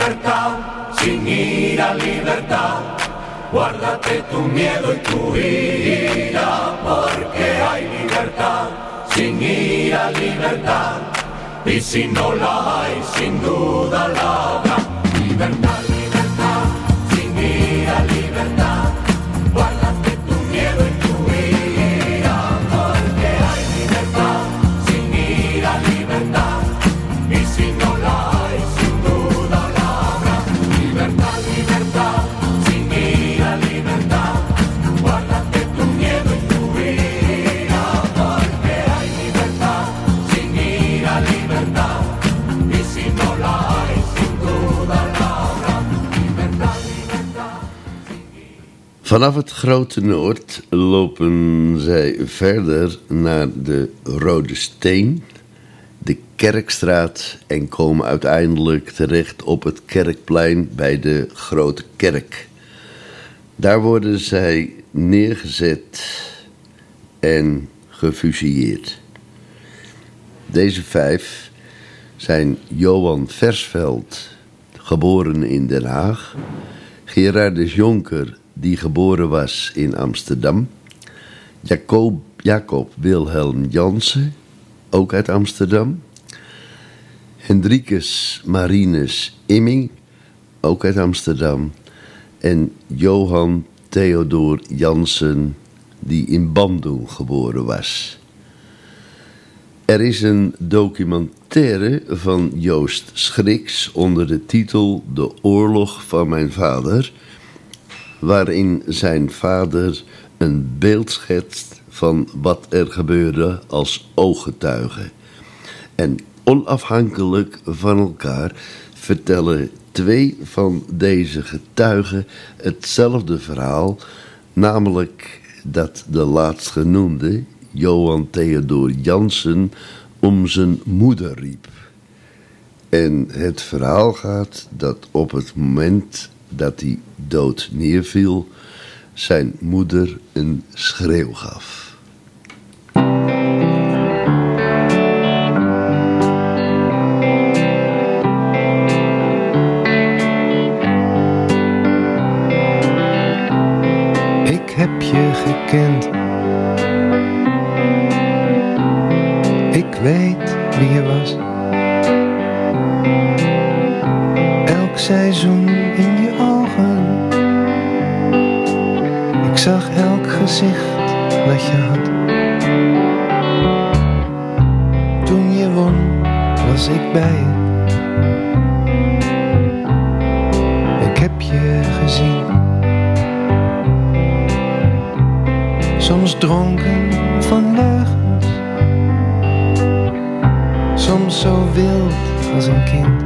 Libertad, sin ira, libertad. Guárdate tu miedo y tu ira, porque hay libertad, sin ira, libertad. Y si no la hay, sin duda la habrá. Libertad, Vanaf het Grote Noord lopen zij verder naar de Rode Steen, de Kerkstraat en komen uiteindelijk terecht op het Kerkplein bij de Grote Kerk. Daar worden zij neergezet en gefusilleerd. Deze vijf zijn Johan Versveld, geboren in Den Haag, Gerardus Jonker, die geboren was in Amsterdam, Jacob, Jacob Wilhelm Jansen, ook uit Amsterdam, Hendrikus Marinus Imming, ook uit Amsterdam, en Johan Theodor Jansen, die in Bandung geboren was. Er is een documentaire van Joost Schriks onder de titel De Oorlog van mijn vader, waarin zijn vader een beeld schetst van wat er gebeurde als ooggetuige. En onafhankelijk van elkaar vertellen twee van deze getuigen hetzelfde verhaal, namelijk dat de laatstgenoemde, Johan Theodor Jansen, om zijn moeder riep. En het verhaal gaat dat op het moment dat hij dood neerviel, zijn moeder een schreeuw gaf. Ik heb je gekend. Ik weet wie je was. Elk seizoen gezicht dat je had. Toen je won, was ik bij je. Ik heb je gezien. Soms dronken van leugens, soms zo wild als een kind.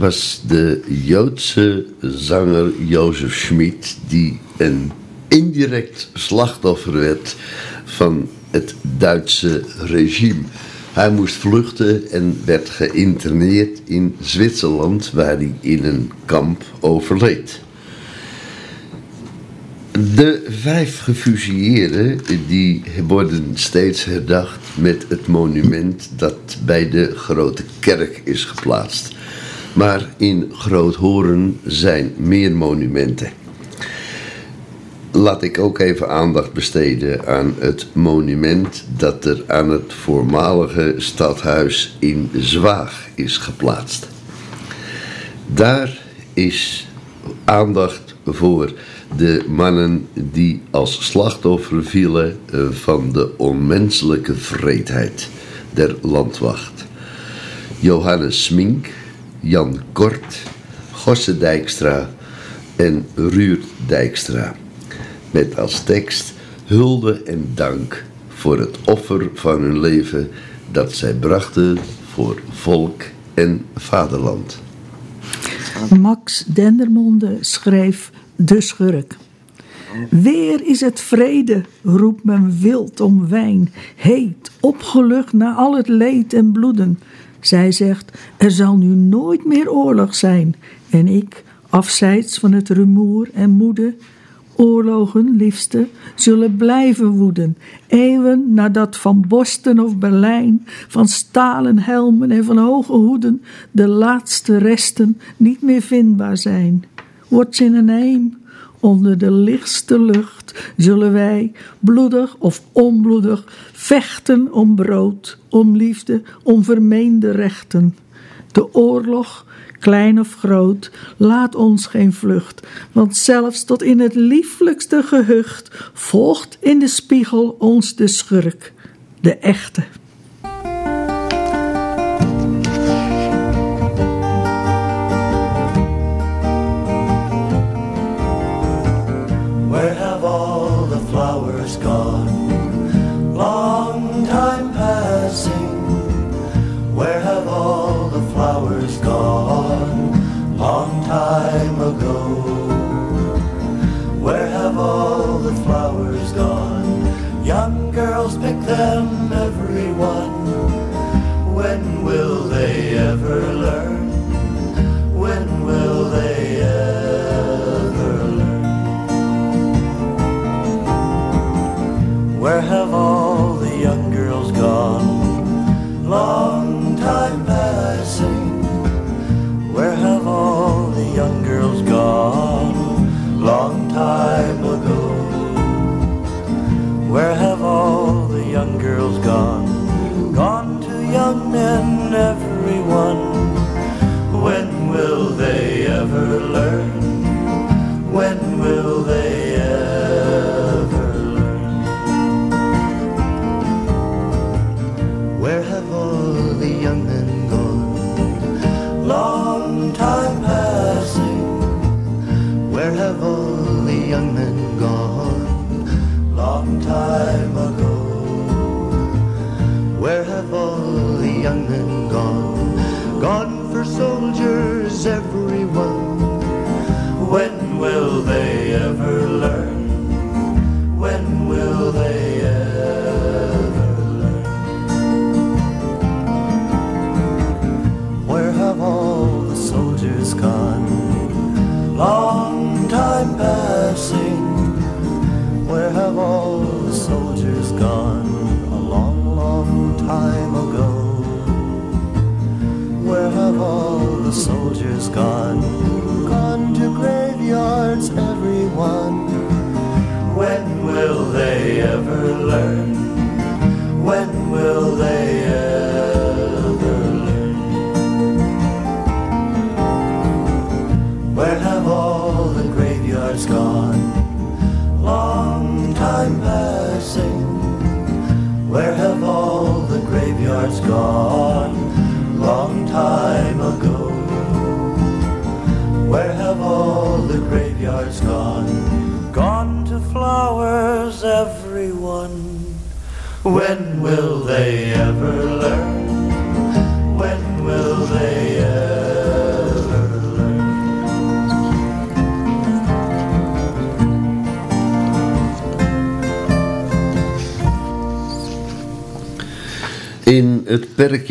Was de Joodse zanger Jozef Schmid, die een indirect slachtoffer werd van het Duitse regime. Hij moest vluchten en werd geïnterneerd in Zwitserland, waar hij in een kamp overleed. De vijf gefusilleerden die worden steeds herdacht met het monument dat bij de grote kerk is geplaatst. Maar in Groothoorn zijn meer monumenten. Laat ik ook even aandacht besteden aan het monument dat er aan het voormalige stadhuis in Zwaag is geplaatst. Daar is aandacht voor de mannen die als slachtoffer vielen eh, van de onmenselijke vreedheid der landwacht. Johannes Smink, Jan Kort, Gosse Dijkstra en Ruurt Dijkstra. Met als tekst hulde en dank voor het offer van hun leven dat zij brachten voor volk en vaderland. Max Dendermonde schreef De Schurk. Weer is het vrede, roept men wild om wijn, heet, opgelucht na al het leed en bloeden. Zij zegt, er zal nu nooit meer oorlog zijn. En ik, afzijds van het rumoer en moede, oorlogen, liefste, zullen blijven woeden. Eeuwen nadat van Boston of Berlijn, van stalen helmen en van hoge hoeden de laatste resten niet meer vindbaar zijn. What's in a name? Onder de lichtste lucht zullen wij, bloedig of onbloedig, vechten om brood, om liefde, om vermeende rechten. De oorlog klein of groot, laat ons geen vlucht, want zelfs tot in het lieflijkste gehucht volgt in de spiegel ons de schurk, de echte.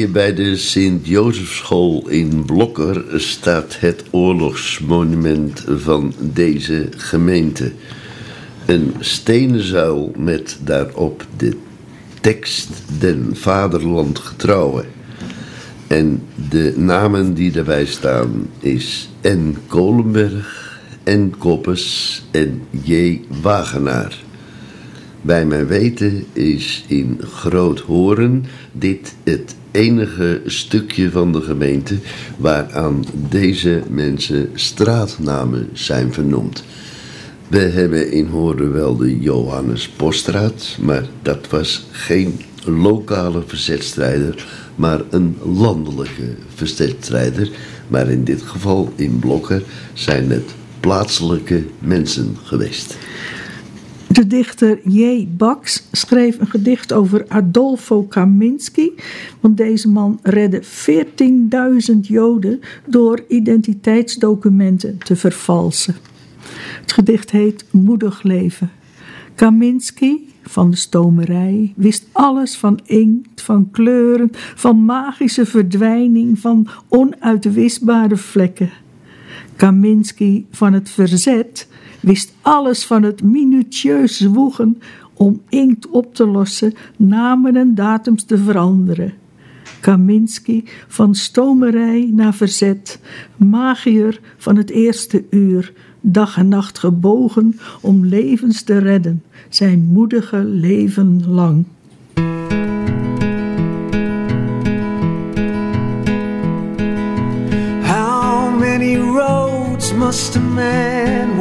Bij de Sint-Jozefschool in Blokker staat het oorlogsmonument van deze gemeente. Een stenen zuil met daarop de tekst Den Vaderland getrouwen. En de namen die daarbij staan is N. Kolenberg, N. Koppes en J. Wagenaar. Bij mijn weten is in Groothoren dit het enige stukje van de gemeente waaraan deze mensen straatnamen zijn vernoemd. We hebben in Horen wel de Johannes Poststraat, maar dat was geen lokale verzetstrijder, maar een landelijke verzetstrijder. Maar in dit geval in Blokker zijn het plaatselijke mensen geweest. De dichter J. Bax schreef een gedicht over Adolfo Kaminski, want deze man redde 14.000 Joden door identiteitsdocumenten te vervalsen. Het gedicht heet Moedig leven. Kaminski van de stomerij wist alles van inkt, van kleuren, van magische verdwijning, van onuitwisbare vlekken. Kaminski van het verzet wist alles van het minutieus zwoegen om inkt op te lossen, namen en datums te veranderen. Kaminski van stomerij naar verzet, magier van het eerste uur, dag en nacht gebogen om levens te redden, zijn moedige leven lang. How must a man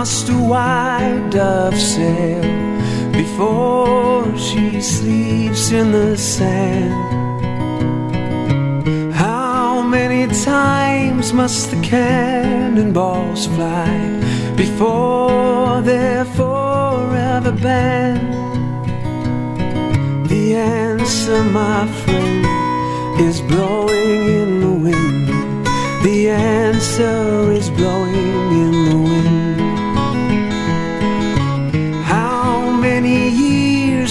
must a white dove sail before she sleeps in the sand? How many times must the cannonballs fly before they're forever banned? The answer, my friend, is blowing in the wind. The answer is blowing in the wind.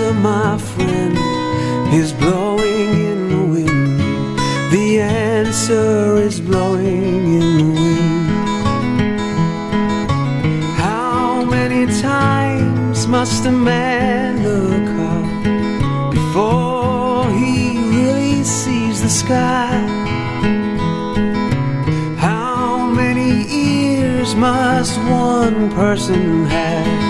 Answer, my friend, is blowing in the wind. The answer is blowing in the wind. How many times must a man look up before he really sees the sky? How many ears must one person have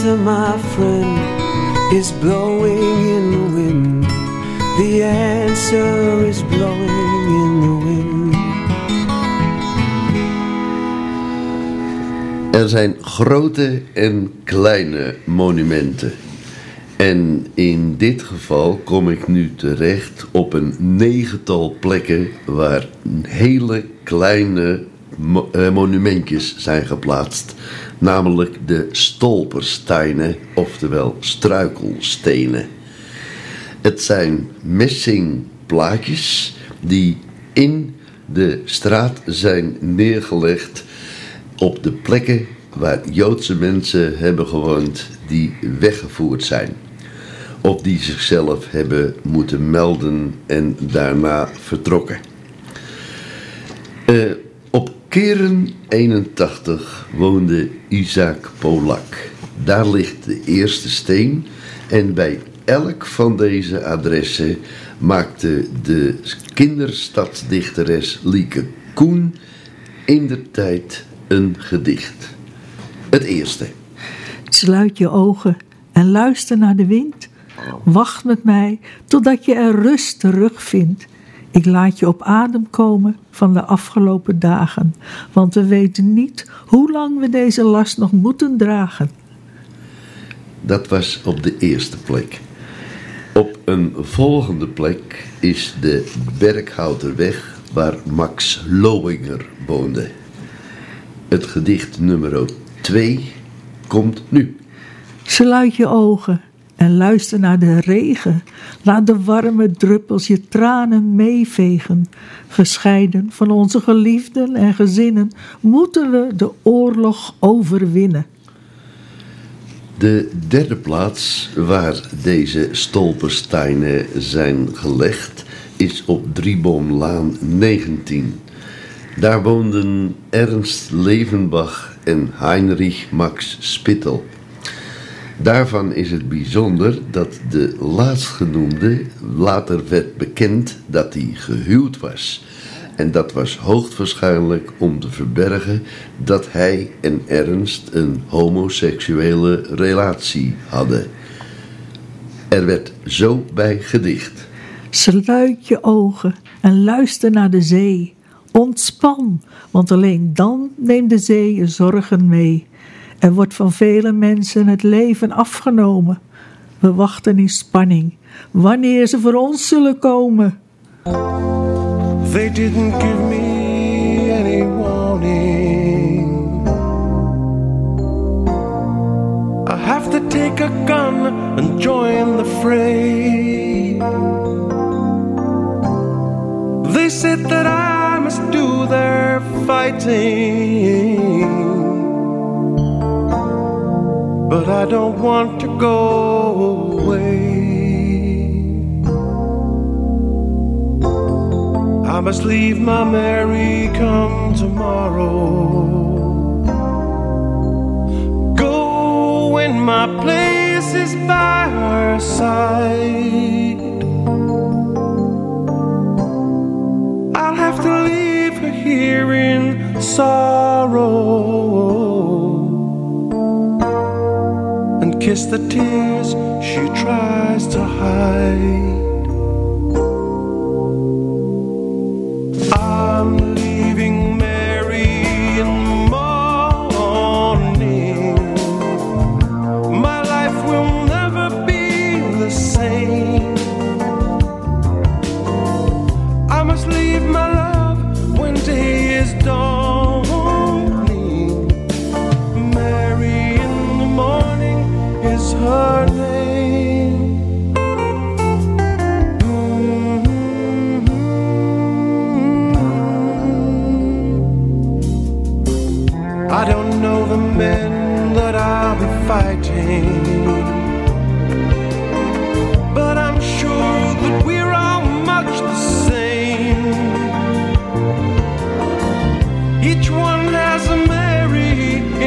answer, my is blowing in the wind. The answer is blowing in the wind. Er zijn grote en kleine monumenten. En in dit geval kom ik nu terecht op een negental plekken waar hele kleine eh, monumentjes zijn geplaatst. Namelijk de stolpersteinen, oftewel struikelstenen. Het zijn messingplaatjes die in de straat zijn neergelegd op de plekken waar Joodse mensen hebben gewoond die weggevoerd zijn. Of die zichzelf hebben moeten melden en daarna vertrokken. Op Keren 81 woonde Isaac Polak. Daar ligt de eerste steen en bij elk van deze adressen maakte de kinderstadsdichteres Lieke Koen in de tijd een gedicht. Het eerste. Sluit je ogen en luister naar de wind. Wacht met mij totdat je er rust terugvindt. Ik laat je op adem komen van de afgelopen dagen, want we weten niet hoe lang we deze last nog moeten dragen. Dat was op de eerste plek. Op een volgende plek is de Berghouterweg waar Max Lowinger woonde. Het gedicht nummer 2 komt nu. Sluit je ogen en luister naar de regen. Laat de warme druppels je tranen meevegen. Gescheiden van onze geliefden en gezinnen moeten we de oorlog overwinnen. De derde plaats waar deze stolpersteinen zijn gelegd is op Drieboomlaan 19. Daar woonden Ernst Levenbach en Heinrich Max Spittel. Daarvan is het bijzonder dat de laatstgenoemde later werd bekend dat hij gehuwd was. En dat was hoogstwaarschijnlijk om te verbergen dat hij en Ernst een homoseksuele relatie hadden. Er werd zo bij gedicht. Sluit je ogen en luister naar de zee. Ontspan, want alleen dan neemt de zee je zorgen mee. Er wordt van vele mensen het leven afgenomen. We wachten in spanning wanneer ze voor ons zullen komen. They didn't give me any warning. I have to take a gun and join the fray. They said that I must do their fighting. But I don't want to go away. I must leave my Mary come tomorrow. Go when my place is by her side. I'll have to leave her here in sorrow kiss the tears she tries to hide.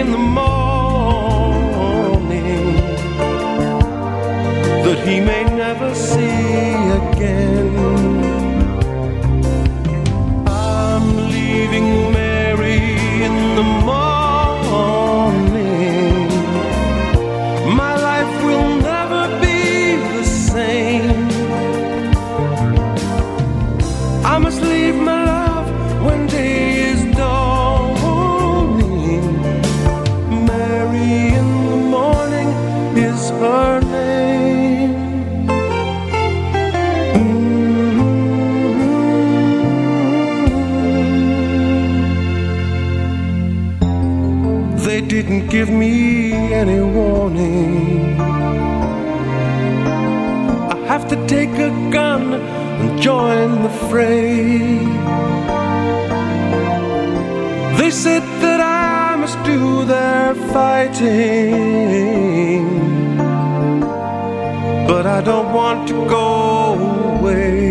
In the morning that he may never see again. Give me any warning. I have to take a gun and join the fray. They said that I must do their fighting. But I don't want to go away.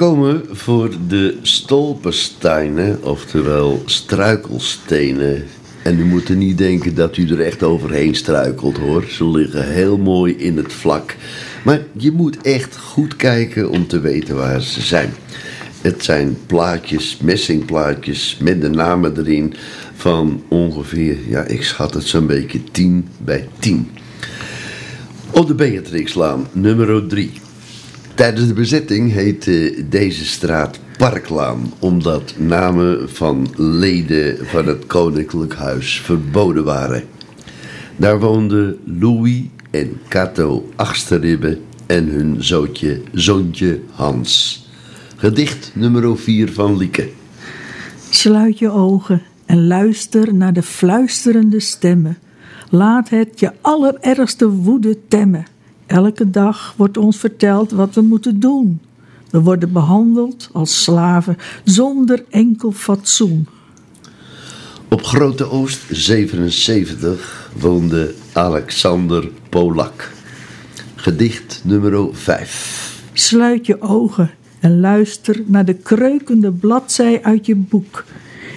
Komen voor de stolpensteinen, oftewel struikelstenen. En u moet er niet denken dat u er echt overheen struikelt hoor. Ze liggen heel mooi in het vlak. Maar je moet echt goed kijken om te weten waar ze zijn. Het zijn plaatjes, messingplaatjes met de namen erin van ongeveer, ja ik schat het zo'n beetje 10 bij 10. Op de Beatrixlaan, nummer 3. Tijdens de bezetting heette deze straat Parklaan, omdat namen van leden van het Koninklijk Huis verboden waren. Daar woonden Louis en Cato Achterribbe en hun zootje, zoontje Hans. Gedicht nummer 4 van Lieke. Sluit je ogen en luister naar de fluisterende stemmen. Laat het je allerergste woede temmen. Elke dag wordt ons verteld wat we moeten doen. We worden behandeld als slaven zonder enkel fatsoen. Op Grote Oost 77 woonde Alexander Polak. Gedicht nummer 5. Sluit je ogen en luister naar de kreukende bladzij uit je boek.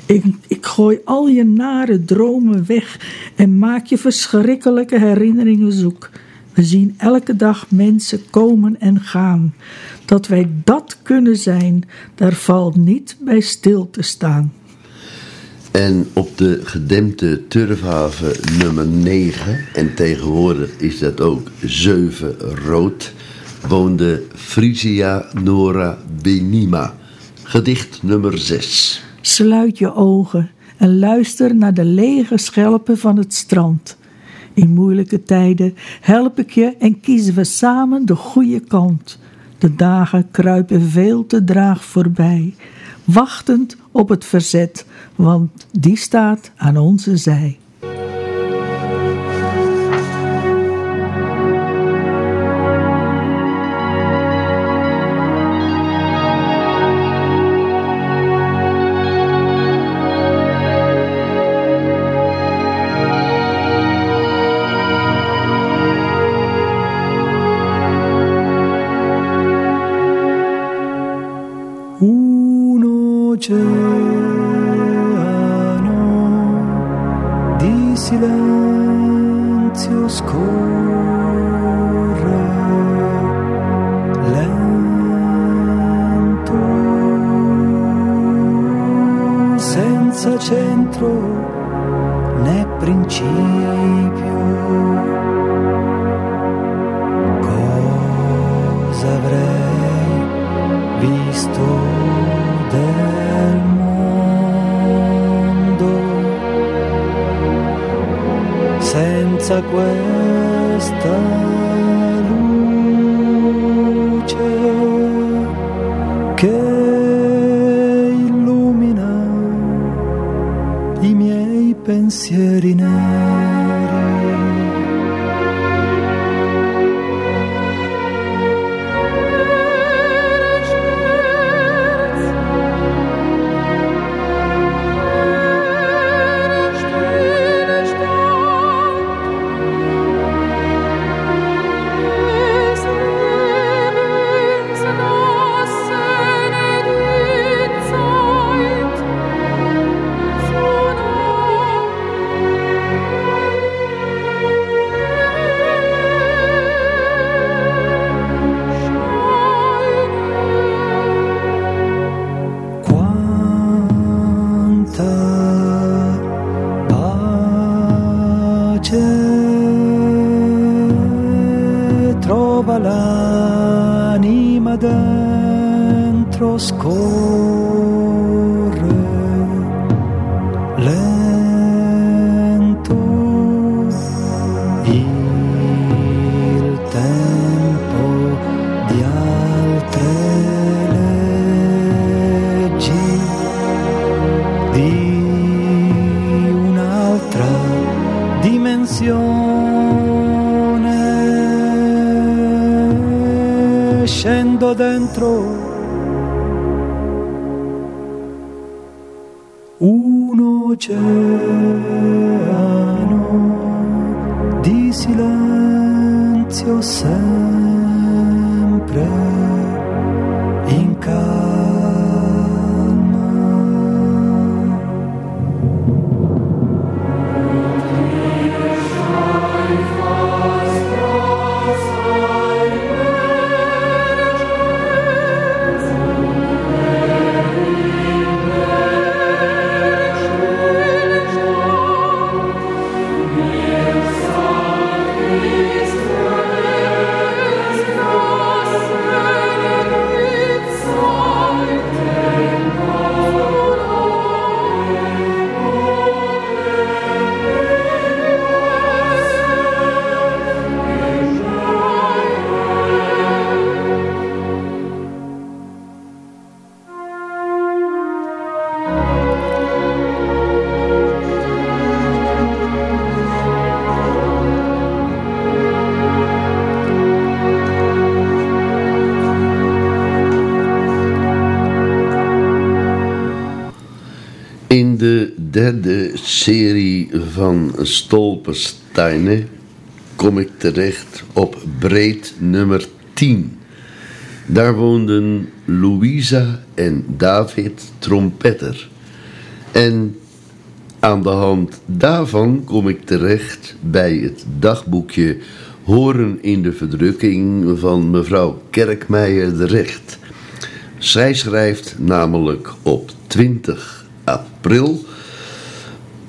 Ik, ik gooi al je nare dromen weg en maak je verschrikkelijke herinneringen zoek. We zien elke dag mensen komen en gaan. Dat wij dat kunnen zijn, daar valt niet bij stil te staan. En op de gedempte turfhaven nummer 9, en tegenwoordig is dat ook 7 rood, woonde Frisia Nora Benima. Gedicht nummer 6. Sluit je ogen en luister naar de lege schelpen van het strand. In moeilijke tijden help ik je en kiezen we samen de goede kant. De dagen kruipen veel te draag voorbij, wachtend op het verzet, want die staat aan onze zij. De serie van Stolpersteinen kom ik terecht op breed nummer 10. Daar woonden Louisa en David Trompetter. En aan de hand daarvan kom ik terecht bij het dagboekje Horen in de verdrukking van mevrouw Kerkmeijer de Recht. Zij schrijft namelijk op 20 april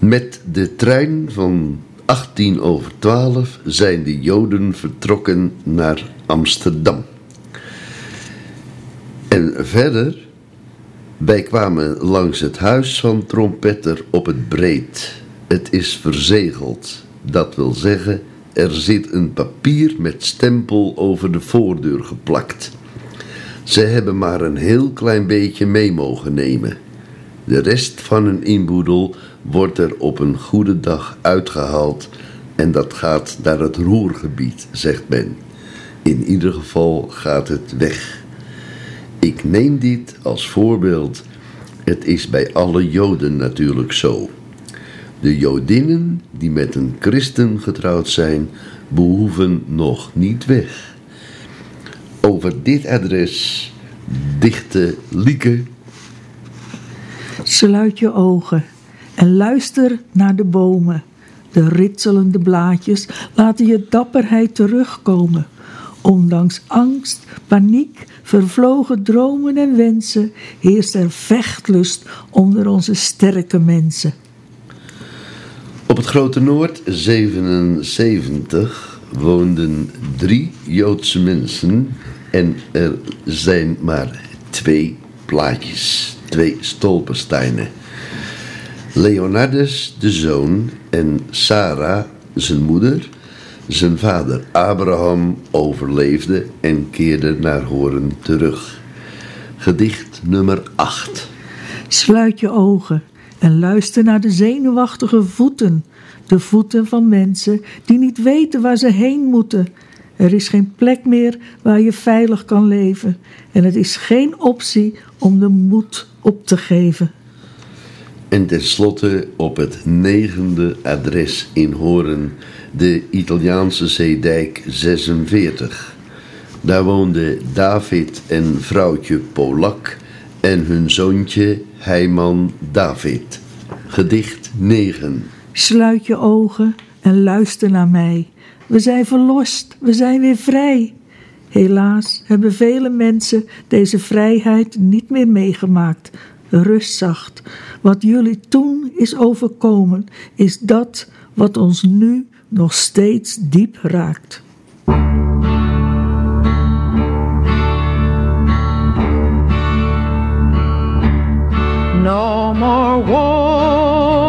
met de trein van 18 over 12 zijn de Joden vertrokken naar Amsterdam. En verder, wij kwamen langs het huis van Trompetter op het Breed. Het is verzegeld, dat wil zeggen, er zit een papier met stempel over de voordeur geplakt. Ze hebben maar een heel klein beetje mee mogen nemen. De rest van hun inboedel wordt er op een goede dag uitgehaald en dat gaat naar het roergebied, zegt men. In ieder geval gaat het weg. Ik neem dit als voorbeeld. Het is bij alle Joden natuurlijk zo. De Jodinnen die met een christen getrouwd zijn, behoeven nog niet weg. Over dit adres dichte Lieke. Sluit je ogen en luister naar de bomen. De ritselende blaadjes laten je dapperheid terugkomen. Ondanks angst, paniek, vervlogen dromen en wensen heerst er vechtlust onder onze sterke mensen. Op het Grote Noord 77 woonden drie Joodse mensen en er zijn maar twee plaatjes, twee stolpersteinen. Leonardus, de zoon, en Sarah, zijn moeder, zijn vader Abraham overleefde en keerde naar Horen terug. Gedicht nummer 8. Sluit je ogen en luister naar de zenuwachtige voeten. De voeten van mensen die niet weten waar ze heen moeten. Er is geen plek meer waar je veilig kan leven. En het is geen optie om de moed op te geven. En tenslotte op het negende adres in Horen, de Italiaanse zeedijk 46. Daar woonden David en vrouwtje Polak en hun zoontje Heiman David. Gedicht 9. Sluit je ogen en luister naar mij. We zijn verlost, we zijn weer vrij. Helaas hebben vele mensen deze vrijheid niet meer meegemaakt. Rust zacht. Wat jullie toen is overkomen, is dat wat ons nu nog steeds diep raakt. No more war,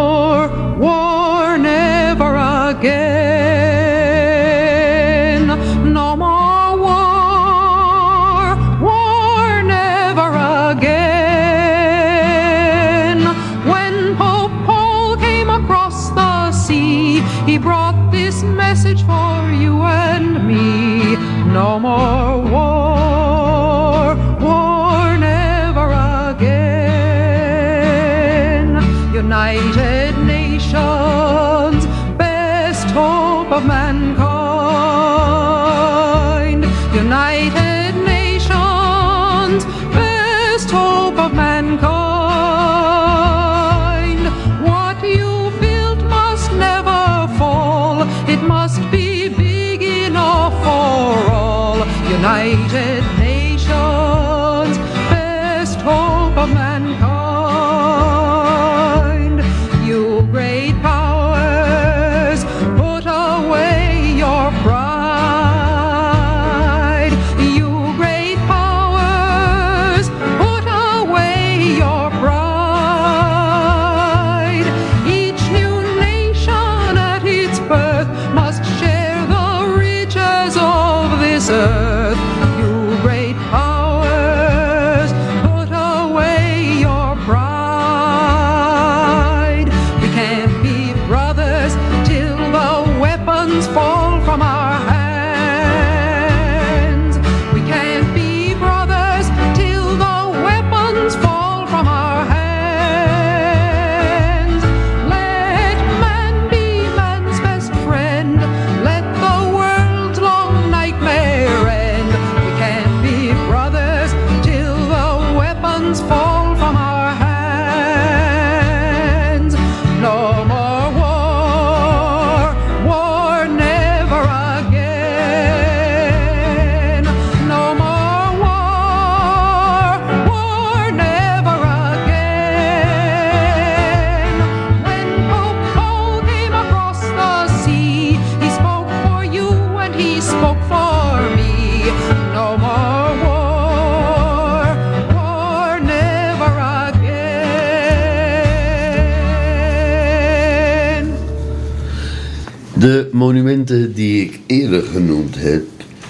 monumenten die ik eerder genoemd heb,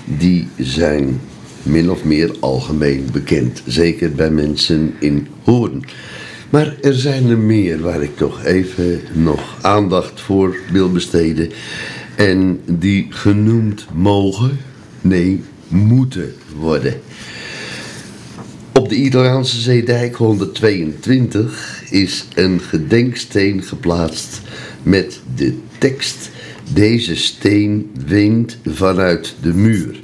die zijn min of meer algemeen bekend. Zeker bij mensen in Hoorn. Maar er zijn er meer waar ik toch even nog aandacht voor wil besteden. En die genoemd mogen, nee, moeten worden. Op de Italiaanse zeedijk 122 is een gedenksteen geplaatst met de tekst Deze steen weent vanuit de muur.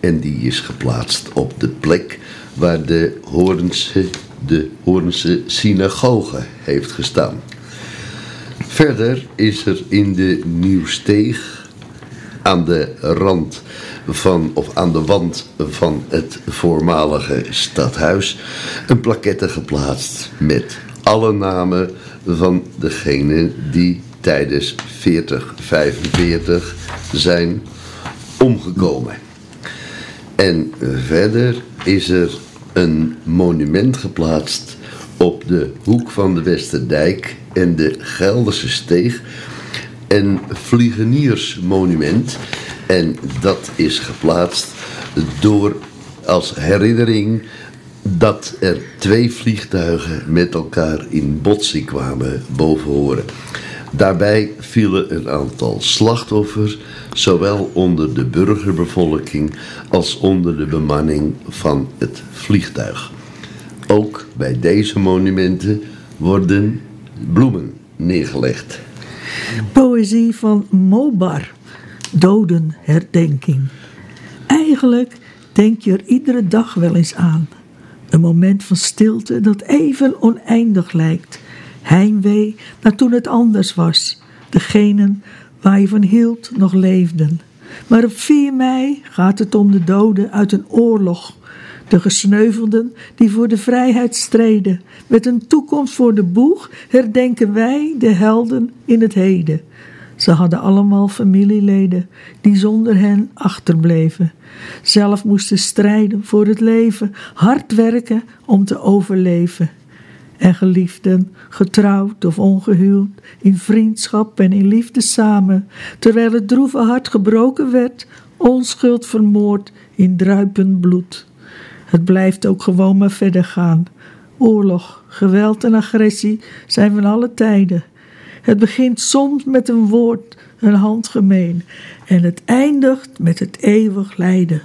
En die is geplaatst op de plek waar de Hoornse, de Hoornse synagoge heeft gestaan. Verder is er in de Nieuwsteeg aan de rand van, of aan de wand van het voormalige stadhuis een plaquette geplaatst met alle namen van degenen die tijdens 4045 zijn omgekomen. En verder is er een monument geplaatst op de hoek van de Westerdijk en de Gelderse Steeg. Een vliegeniersmonument. En dat is geplaatst door als herinnering dat er twee vliegtuigen met elkaar in botsing kwamen boven horen. Daarbij vielen een aantal slachtoffers, zowel onder de burgerbevolking als onder de bemanning van het vliegtuig. Ook bij deze monumenten worden bloemen neergelegd. Poëzie van Mobar, dodenherdenking. Eigenlijk denk je er iedere dag wel eens aan. Een moment van stilte dat even oneindig lijkt. Heimwee naar toen het anders was. Degenen waar je van hield nog leefden. Maar op 4 mei gaat het om de doden uit een oorlog. De gesneuvelden die voor de vrijheid streden. Met een toekomst voor de boeg herdenken wij de helden in het heden. Ze hadden allemaal familieleden die zonder hen achterbleven. Zelf moesten strijden voor het leven, hard werken om te overleven. En geliefden, getrouwd of ongehuwd, in vriendschap en in liefde samen, terwijl het droeve hart gebroken werd, onschuld vermoord in druipend bloed. Het blijft ook gewoon maar verder gaan. Oorlog, geweld en agressie zijn van alle tijden. Het begint soms met een woord, een handgemeen, en het eindigt met het eeuwig lijden.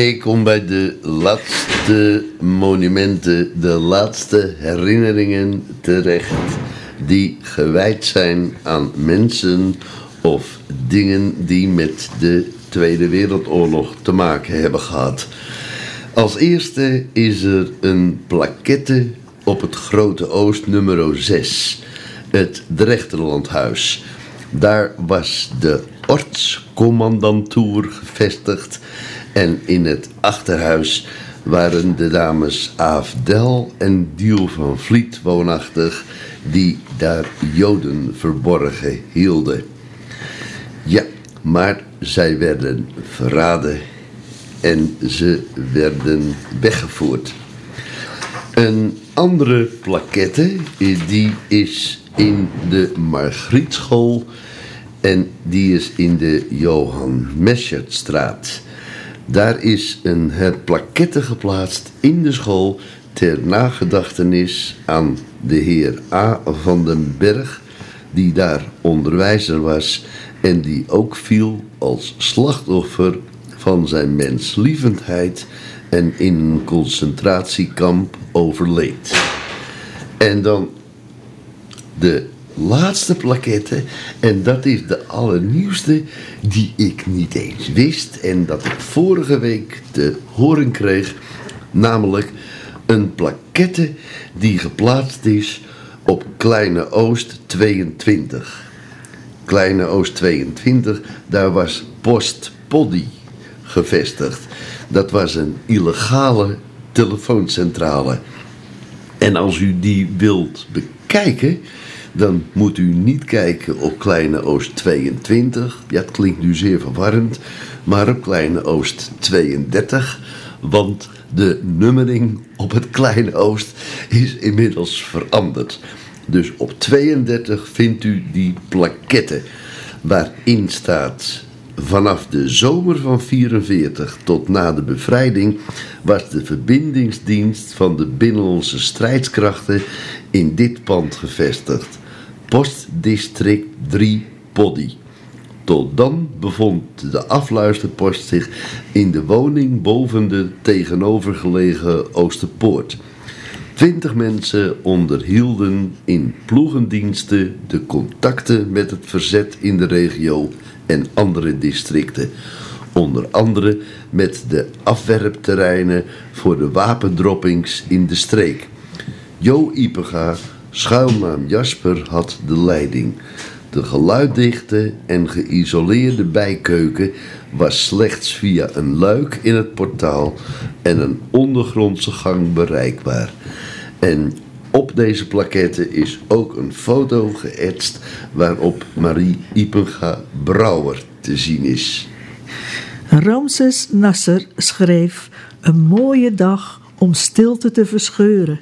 Ik kom bij de laatste monumenten, de laatste herinneringen terecht die gewijd zijn aan mensen of dingen die met de Tweede Wereldoorlog te maken hebben gehad. Als eerste is er een plaquette op het Grote Oost nummer 6, het Drechterlandhuis. Daar was de ortscommandantoer gevestigd en in het achterhuis waren de dames Aafdel en Diel van Vliet woonachtig die daar Joden verborgen hielden. Ja, maar zij werden verraden en ze werden weggevoerd. Een andere plaquette die is in de Margrietschool en die is in de Johan Meschertstraat. Daar is een plaquette geplaatst in de school ter nagedachtenis aan de heer A. van den Berg, die daar onderwijzer was en die ook viel als slachtoffer van zijn menslievendheid en in een concentratiekamp overleed. En dan de laatste plaquette, en dat is de allernieuwste die ik niet eens wist en dat ik vorige week te horen kreeg, namelijk een plaquette die geplaatst is op Kleine Oost 22. Kleine Oost 22, daar was Post Poddy gevestigd. Dat was een illegale telefooncentrale. En als u die wilt bekijken, dan moet u niet kijken op Kleine Oost 22. Ja, het klinkt nu zeer verwarrend, maar op Kleine Oost 32. Want de nummering op het Kleine Oost is inmiddels veranderd. Dus op 32 vindt u die plaquette waarin staat Vanaf de zomer van 44 tot na de bevrijding was de verbindingsdienst van de binnenlandse strijdkrachten in dit pand gevestigd. Postdistrict 3 Poddy. Tot dan bevond de afluisterpost zich in de woning boven de tegenovergelegen Oosterpoort. Twintig mensen onderhielden in ploegendiensten de contacten met het verzet in de regio en andere districten. Onder andere met de afwerpterreinen voor de wapendroppings in de streek. Jo Ipega, schuilnaam Jasper, had de leiding. De geluiddichte en geïsoleerde bijkeuken was slechts via een luik in het portaal en een ondergrondse gang bereikbaar. En op deze plaquette is ook een foto geëtst waarop Marie Ipenga Brouwer te zien is. Ramses Nasser schreef een mooie dag om stilte te verscheuren.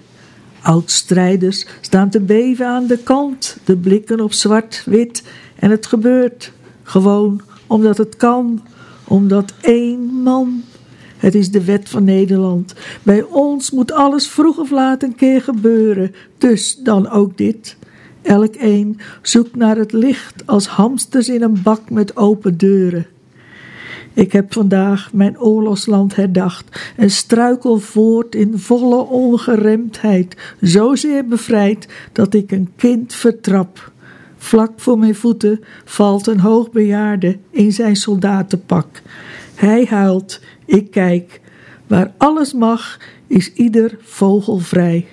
Oud-strijders staan te beven aan de kant, de blikken op zwart-wit en het gebeurt. Gewoon omdat het kan, omdat één man. Het is de wet van Nederland. Bij ons moet alles vroeg of laat een keer gebeuren, dus dan ook dit. Elk een zoekt naar het licht als hamsters in een bak met open deuren. Ik heb vandaag mijn oorlogsland herdacht en struikel voort in volle ongeremdheid, zozeer bevrijd dat ik een kind vertrap. Vlak voor mijn voeten valt een hoogbejaarde in zijn soldatenpak. Hij huilt, ik kijk. Waar alles mag, is ieder vogel vrij.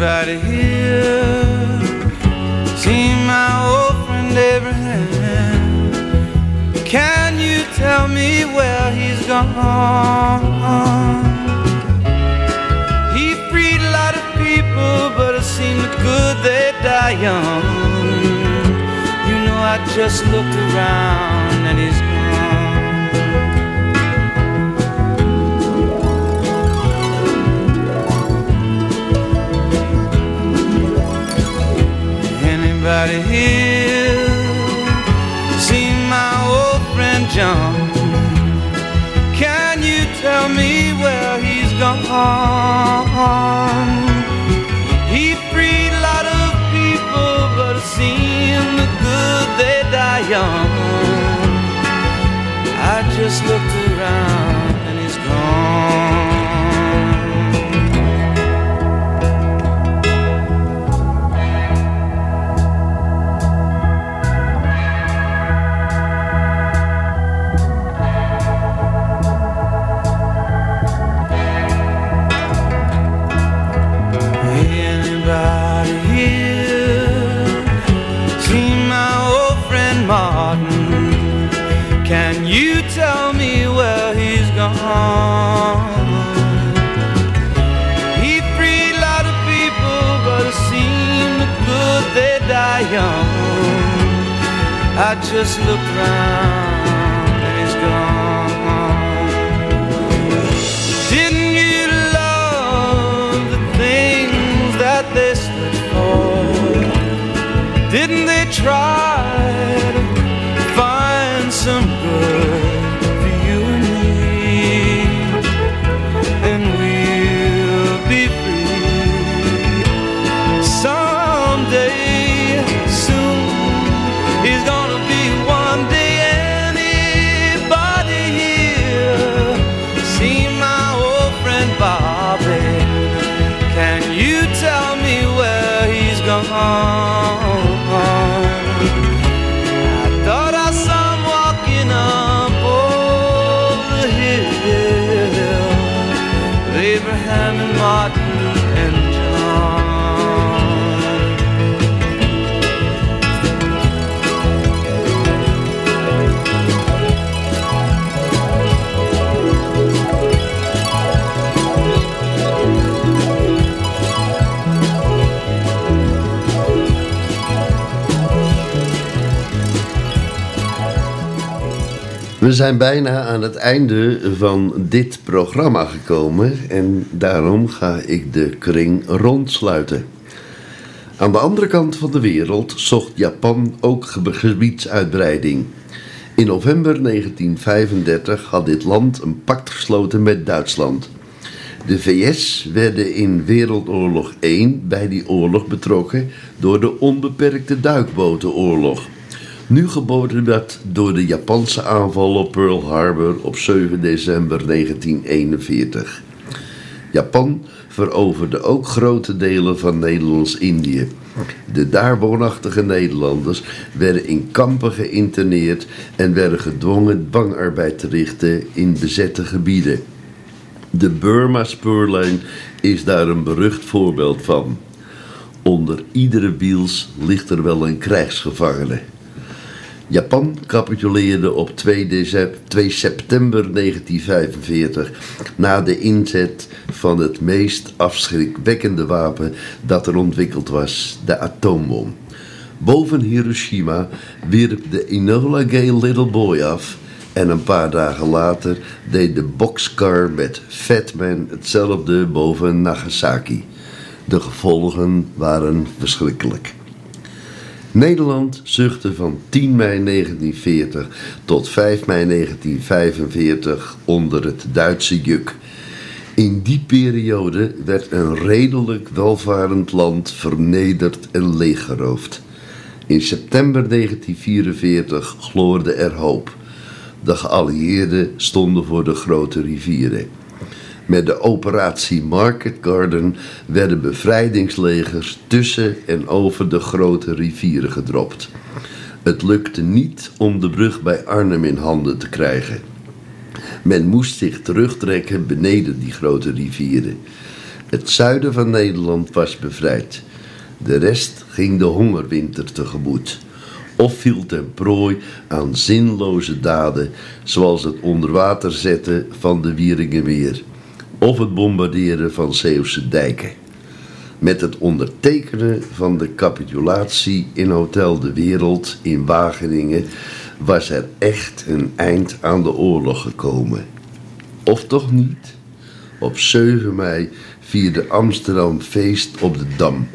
Anybody here seen my old friend Abraham? Can you tell me where he's gone? He freed a lot of people, but it seemed good they die young. You know, I just looked around and he's gone. nobody here. See my old friend John. Can you tell me where he's gone? He freed a lot of people, but it seemed the good they die young. I just looked around and he's gone. Just looked around We zijn bijna aan het einde van dit programma gekomen en daarom ga ik de kring rondsluiten. Aan de andere kant van de wereld zocht Japan ook ge- gebiedsuitbreiding. In november 1935 had dit land een pact gesloten met Duitsland. De VS werden in Wereldoorlog I bij die oorlog betrokken door de onbeperkte duikbotenoorlog. Nu geboden werd door de Japanse aanval op Pearl Harbor op 7 december 1941. Japan veroverde ook grote delen van Nederlands-Indië. De daar woonachtige Nederlanders werden in kampen geïnterneerd en werden gedwongen dwangarbeid te richten in bezette gebieden. De Burma-spoorlijn is daar een berucht voorbeeld van. Onder iedere wiels ligt er wel een krijgsgevangene. Japan capituleerde op 2, decem- 2 september 1945 na de inzet van het meest afschrikwekkende wapen dat er ontwikkeld was, de atoombom. Boven Hiroshima wierp de Enola Gay Little Boy af en een paar dagen later deed de boxcar met Fat Man hetzelfde boven Nagasaki. De gevolgen waren verschrikkelijk. Nederland zuchtte van 10 mei 1940 tot 5 mei 1945 onder het Duitse juk. In die periode werd een redelijk welvarend land vernederd en leeggeroofd. In september 1944 gloorde er hoop. De geallieerden stonden voor de grote rivieren. Met de operatie Market Garden werden bevrijdingslegers tussen en over de grote rivieren gedropt. Het lukte niet om de brug bij Arnhem in handen te krijgen. Men moest zich terugtrekken beneden die grote rivieren. Het zuiden van Nederland was bevrijd. De rest ging de hongerwinter tegemoet. Of viel ten prooi aan zinloze daden, zoals het onder water zetten van de Wieringenmeer of het bombarderen van Zeeuwse dijken. Met het ondertekenen van de capitulatie in Hotel de Wereld in Wageningen was er echt een eind aan de oorlog gekomen. Of toch niet? Op 7 mei vierde Amsterdam feest op de Dam.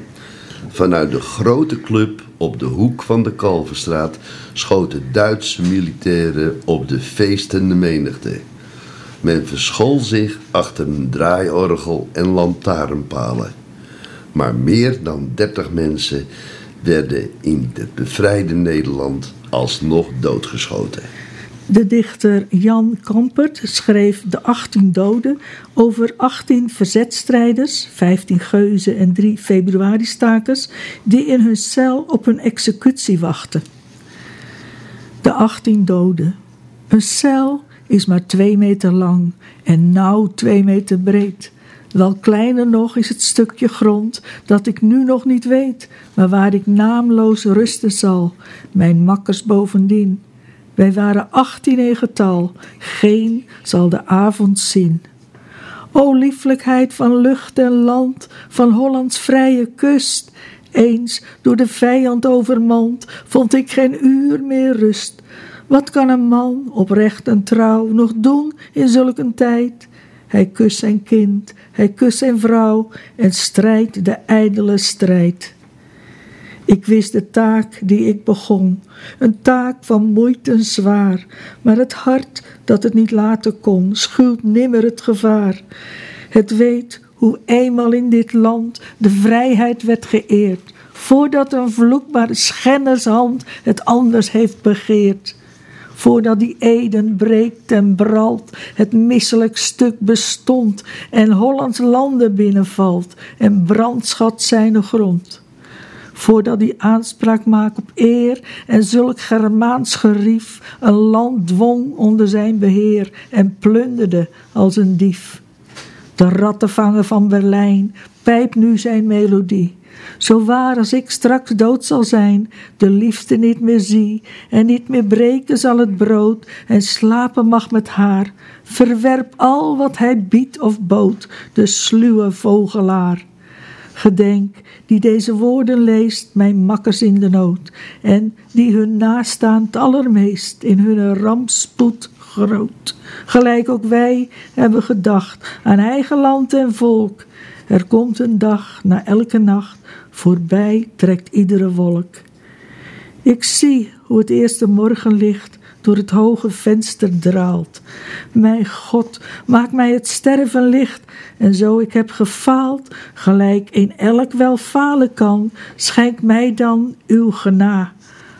Vanuit de grote club op de hoek van de Kalverstraat schoten Duitse militairen op de feestende menigte. Men verschool zich achter een draaiorgel en lantaarnpalen. Maar meer dan 30 mensen werden in het bevrijde Nederland alsnog doodgeschoten. De dichter Jan Kampert schreef De 18 doden over 18 verzetstrijders, 15 geuzen en 3 februaristakers, die in hun cel op hun executie wachten. De 18 doden. Een cel is maar 2 meter lang en nauw 2 meter breed. Wel kleiner nog is het stukje grond dat ik nu nog niet weet, maar waar ik naamloos rusten zal, mijn makkers bovendien. Wij waren achttien in getal, geen zal de avond zien. O lieflijkheid van lucht en land, van Hollands vrije kust, eens door de vijand overmand, vond ik geen uur meer rust. Wat kan een man, oprecht en trouw, nog doen in zulk een tijd? Hij kust zijn kind, hij kust zijn vrouw en strijdt de ijdele strijd. Ik wist de taak die ik begon, een taak van moeite zwaar, maar het hart dat het niet laten kon, schuwt nimmer het gevaar. Het weet hoe eenmaal in dit land de vrijheid werd geëerd, voordat een vloekbare schennershand het anders heeft begeerd. Voordat die Eden breekt en bralt, het misselijk stuk bestond en Hollands landen binnenvalt en brandschat zijn grond voordat die aanspraak maakt op eer en zulk Germaans gerief een land dwong onder zijn beheer en plunderde als een dief. De rattenvanger van Berlijn pijpt nu zijn melodie. Zo waar als ik straks dood zal zijn, de liefde niet meer zie, en niet meer breken zal het brood, en slapen mag met haar, verwerp al wat hij biedt of bood, de sluwe vogelaar. Gedenk die deze woorden leest, mijn makkers in de nood, en die hun nastaan het allermeest in hun rampspoed groot. Gelijk ook wij hebben gedacht aan eigen land en volk. Er komt een dag na elke nacht, voorbij trekt iedere wolk. Ik zie hoe het eerste morgenlicht door het hoge venster draalt. Mijn God, maak mij het sterven licht, en zo ik heb gefaald, gelijk in elk wel falen kan, schenk mij dan uw gena,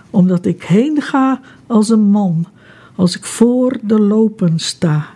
omdat ik heen ga als een man, als ik voor de lopen sta.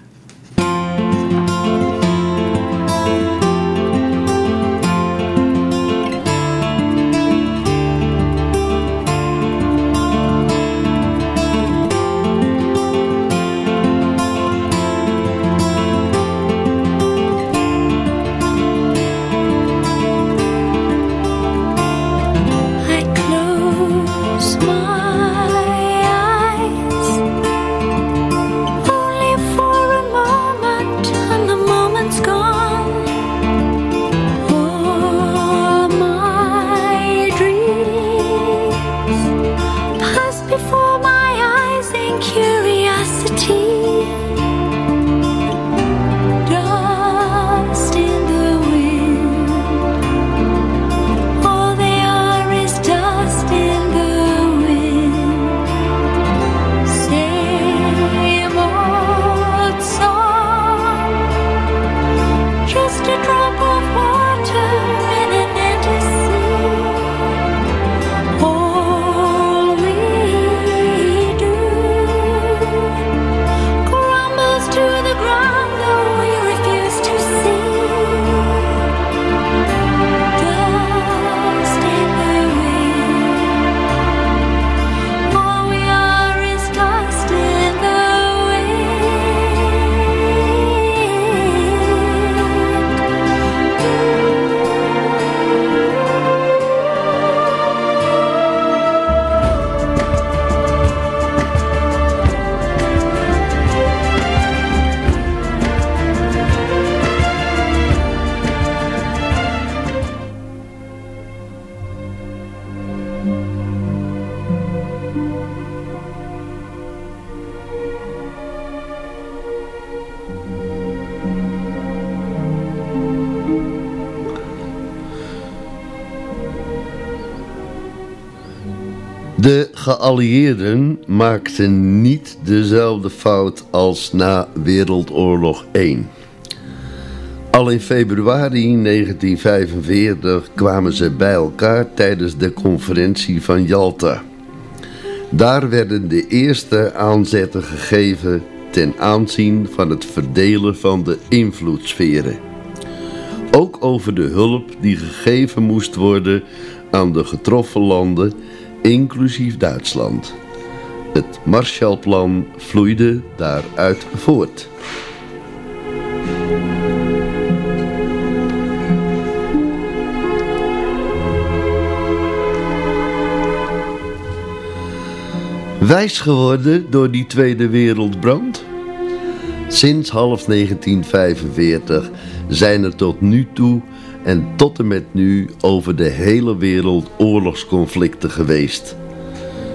Geallieerden maakten niet dezelfde fout als na Wereldoorlog 1. Al in februari 1945 kwamen ze bij elkaar tijdens de conferentie van Yalta. Daar werden de eerste aanzetten gegeven ten aanzien van het verdelen van de invloedssferen. Ook over de hulp die gegeven moest worden aan de getroffen landen, inclusief Duitsland. Het Marshallplan vloeide daaruit voort. Wijs geworden door die Tweede Wereldbrand? Sinds half 1945 zijn er tot nu toe en tot en met nu over de hele wereld oorlogsconflicten geweest.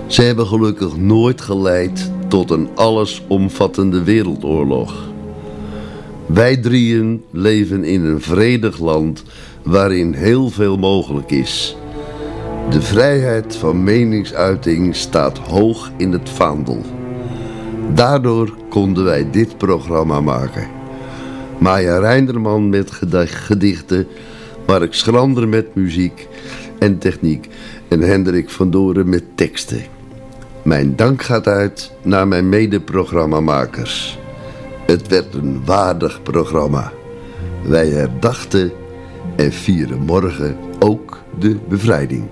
Ze hebben gelukkig nooit geleid tot een allesomvattende wereldoorlog. Wij drieën leven in een vredig land waarin heel veel mogelijk is. De vrijheid van meningsuiting staat hoog in het vaandel. Daardoor konden wij dit programma maken. Maya Reinderman met gedichten, Mark Schrander met muziek en techniek en Hendrik van Doren met teksten. Mijn dank gaat uit naar mijn mede-programmamakers. Het werd een waardig programma. Wij herdachten en vieren morgen ook de bevrijding.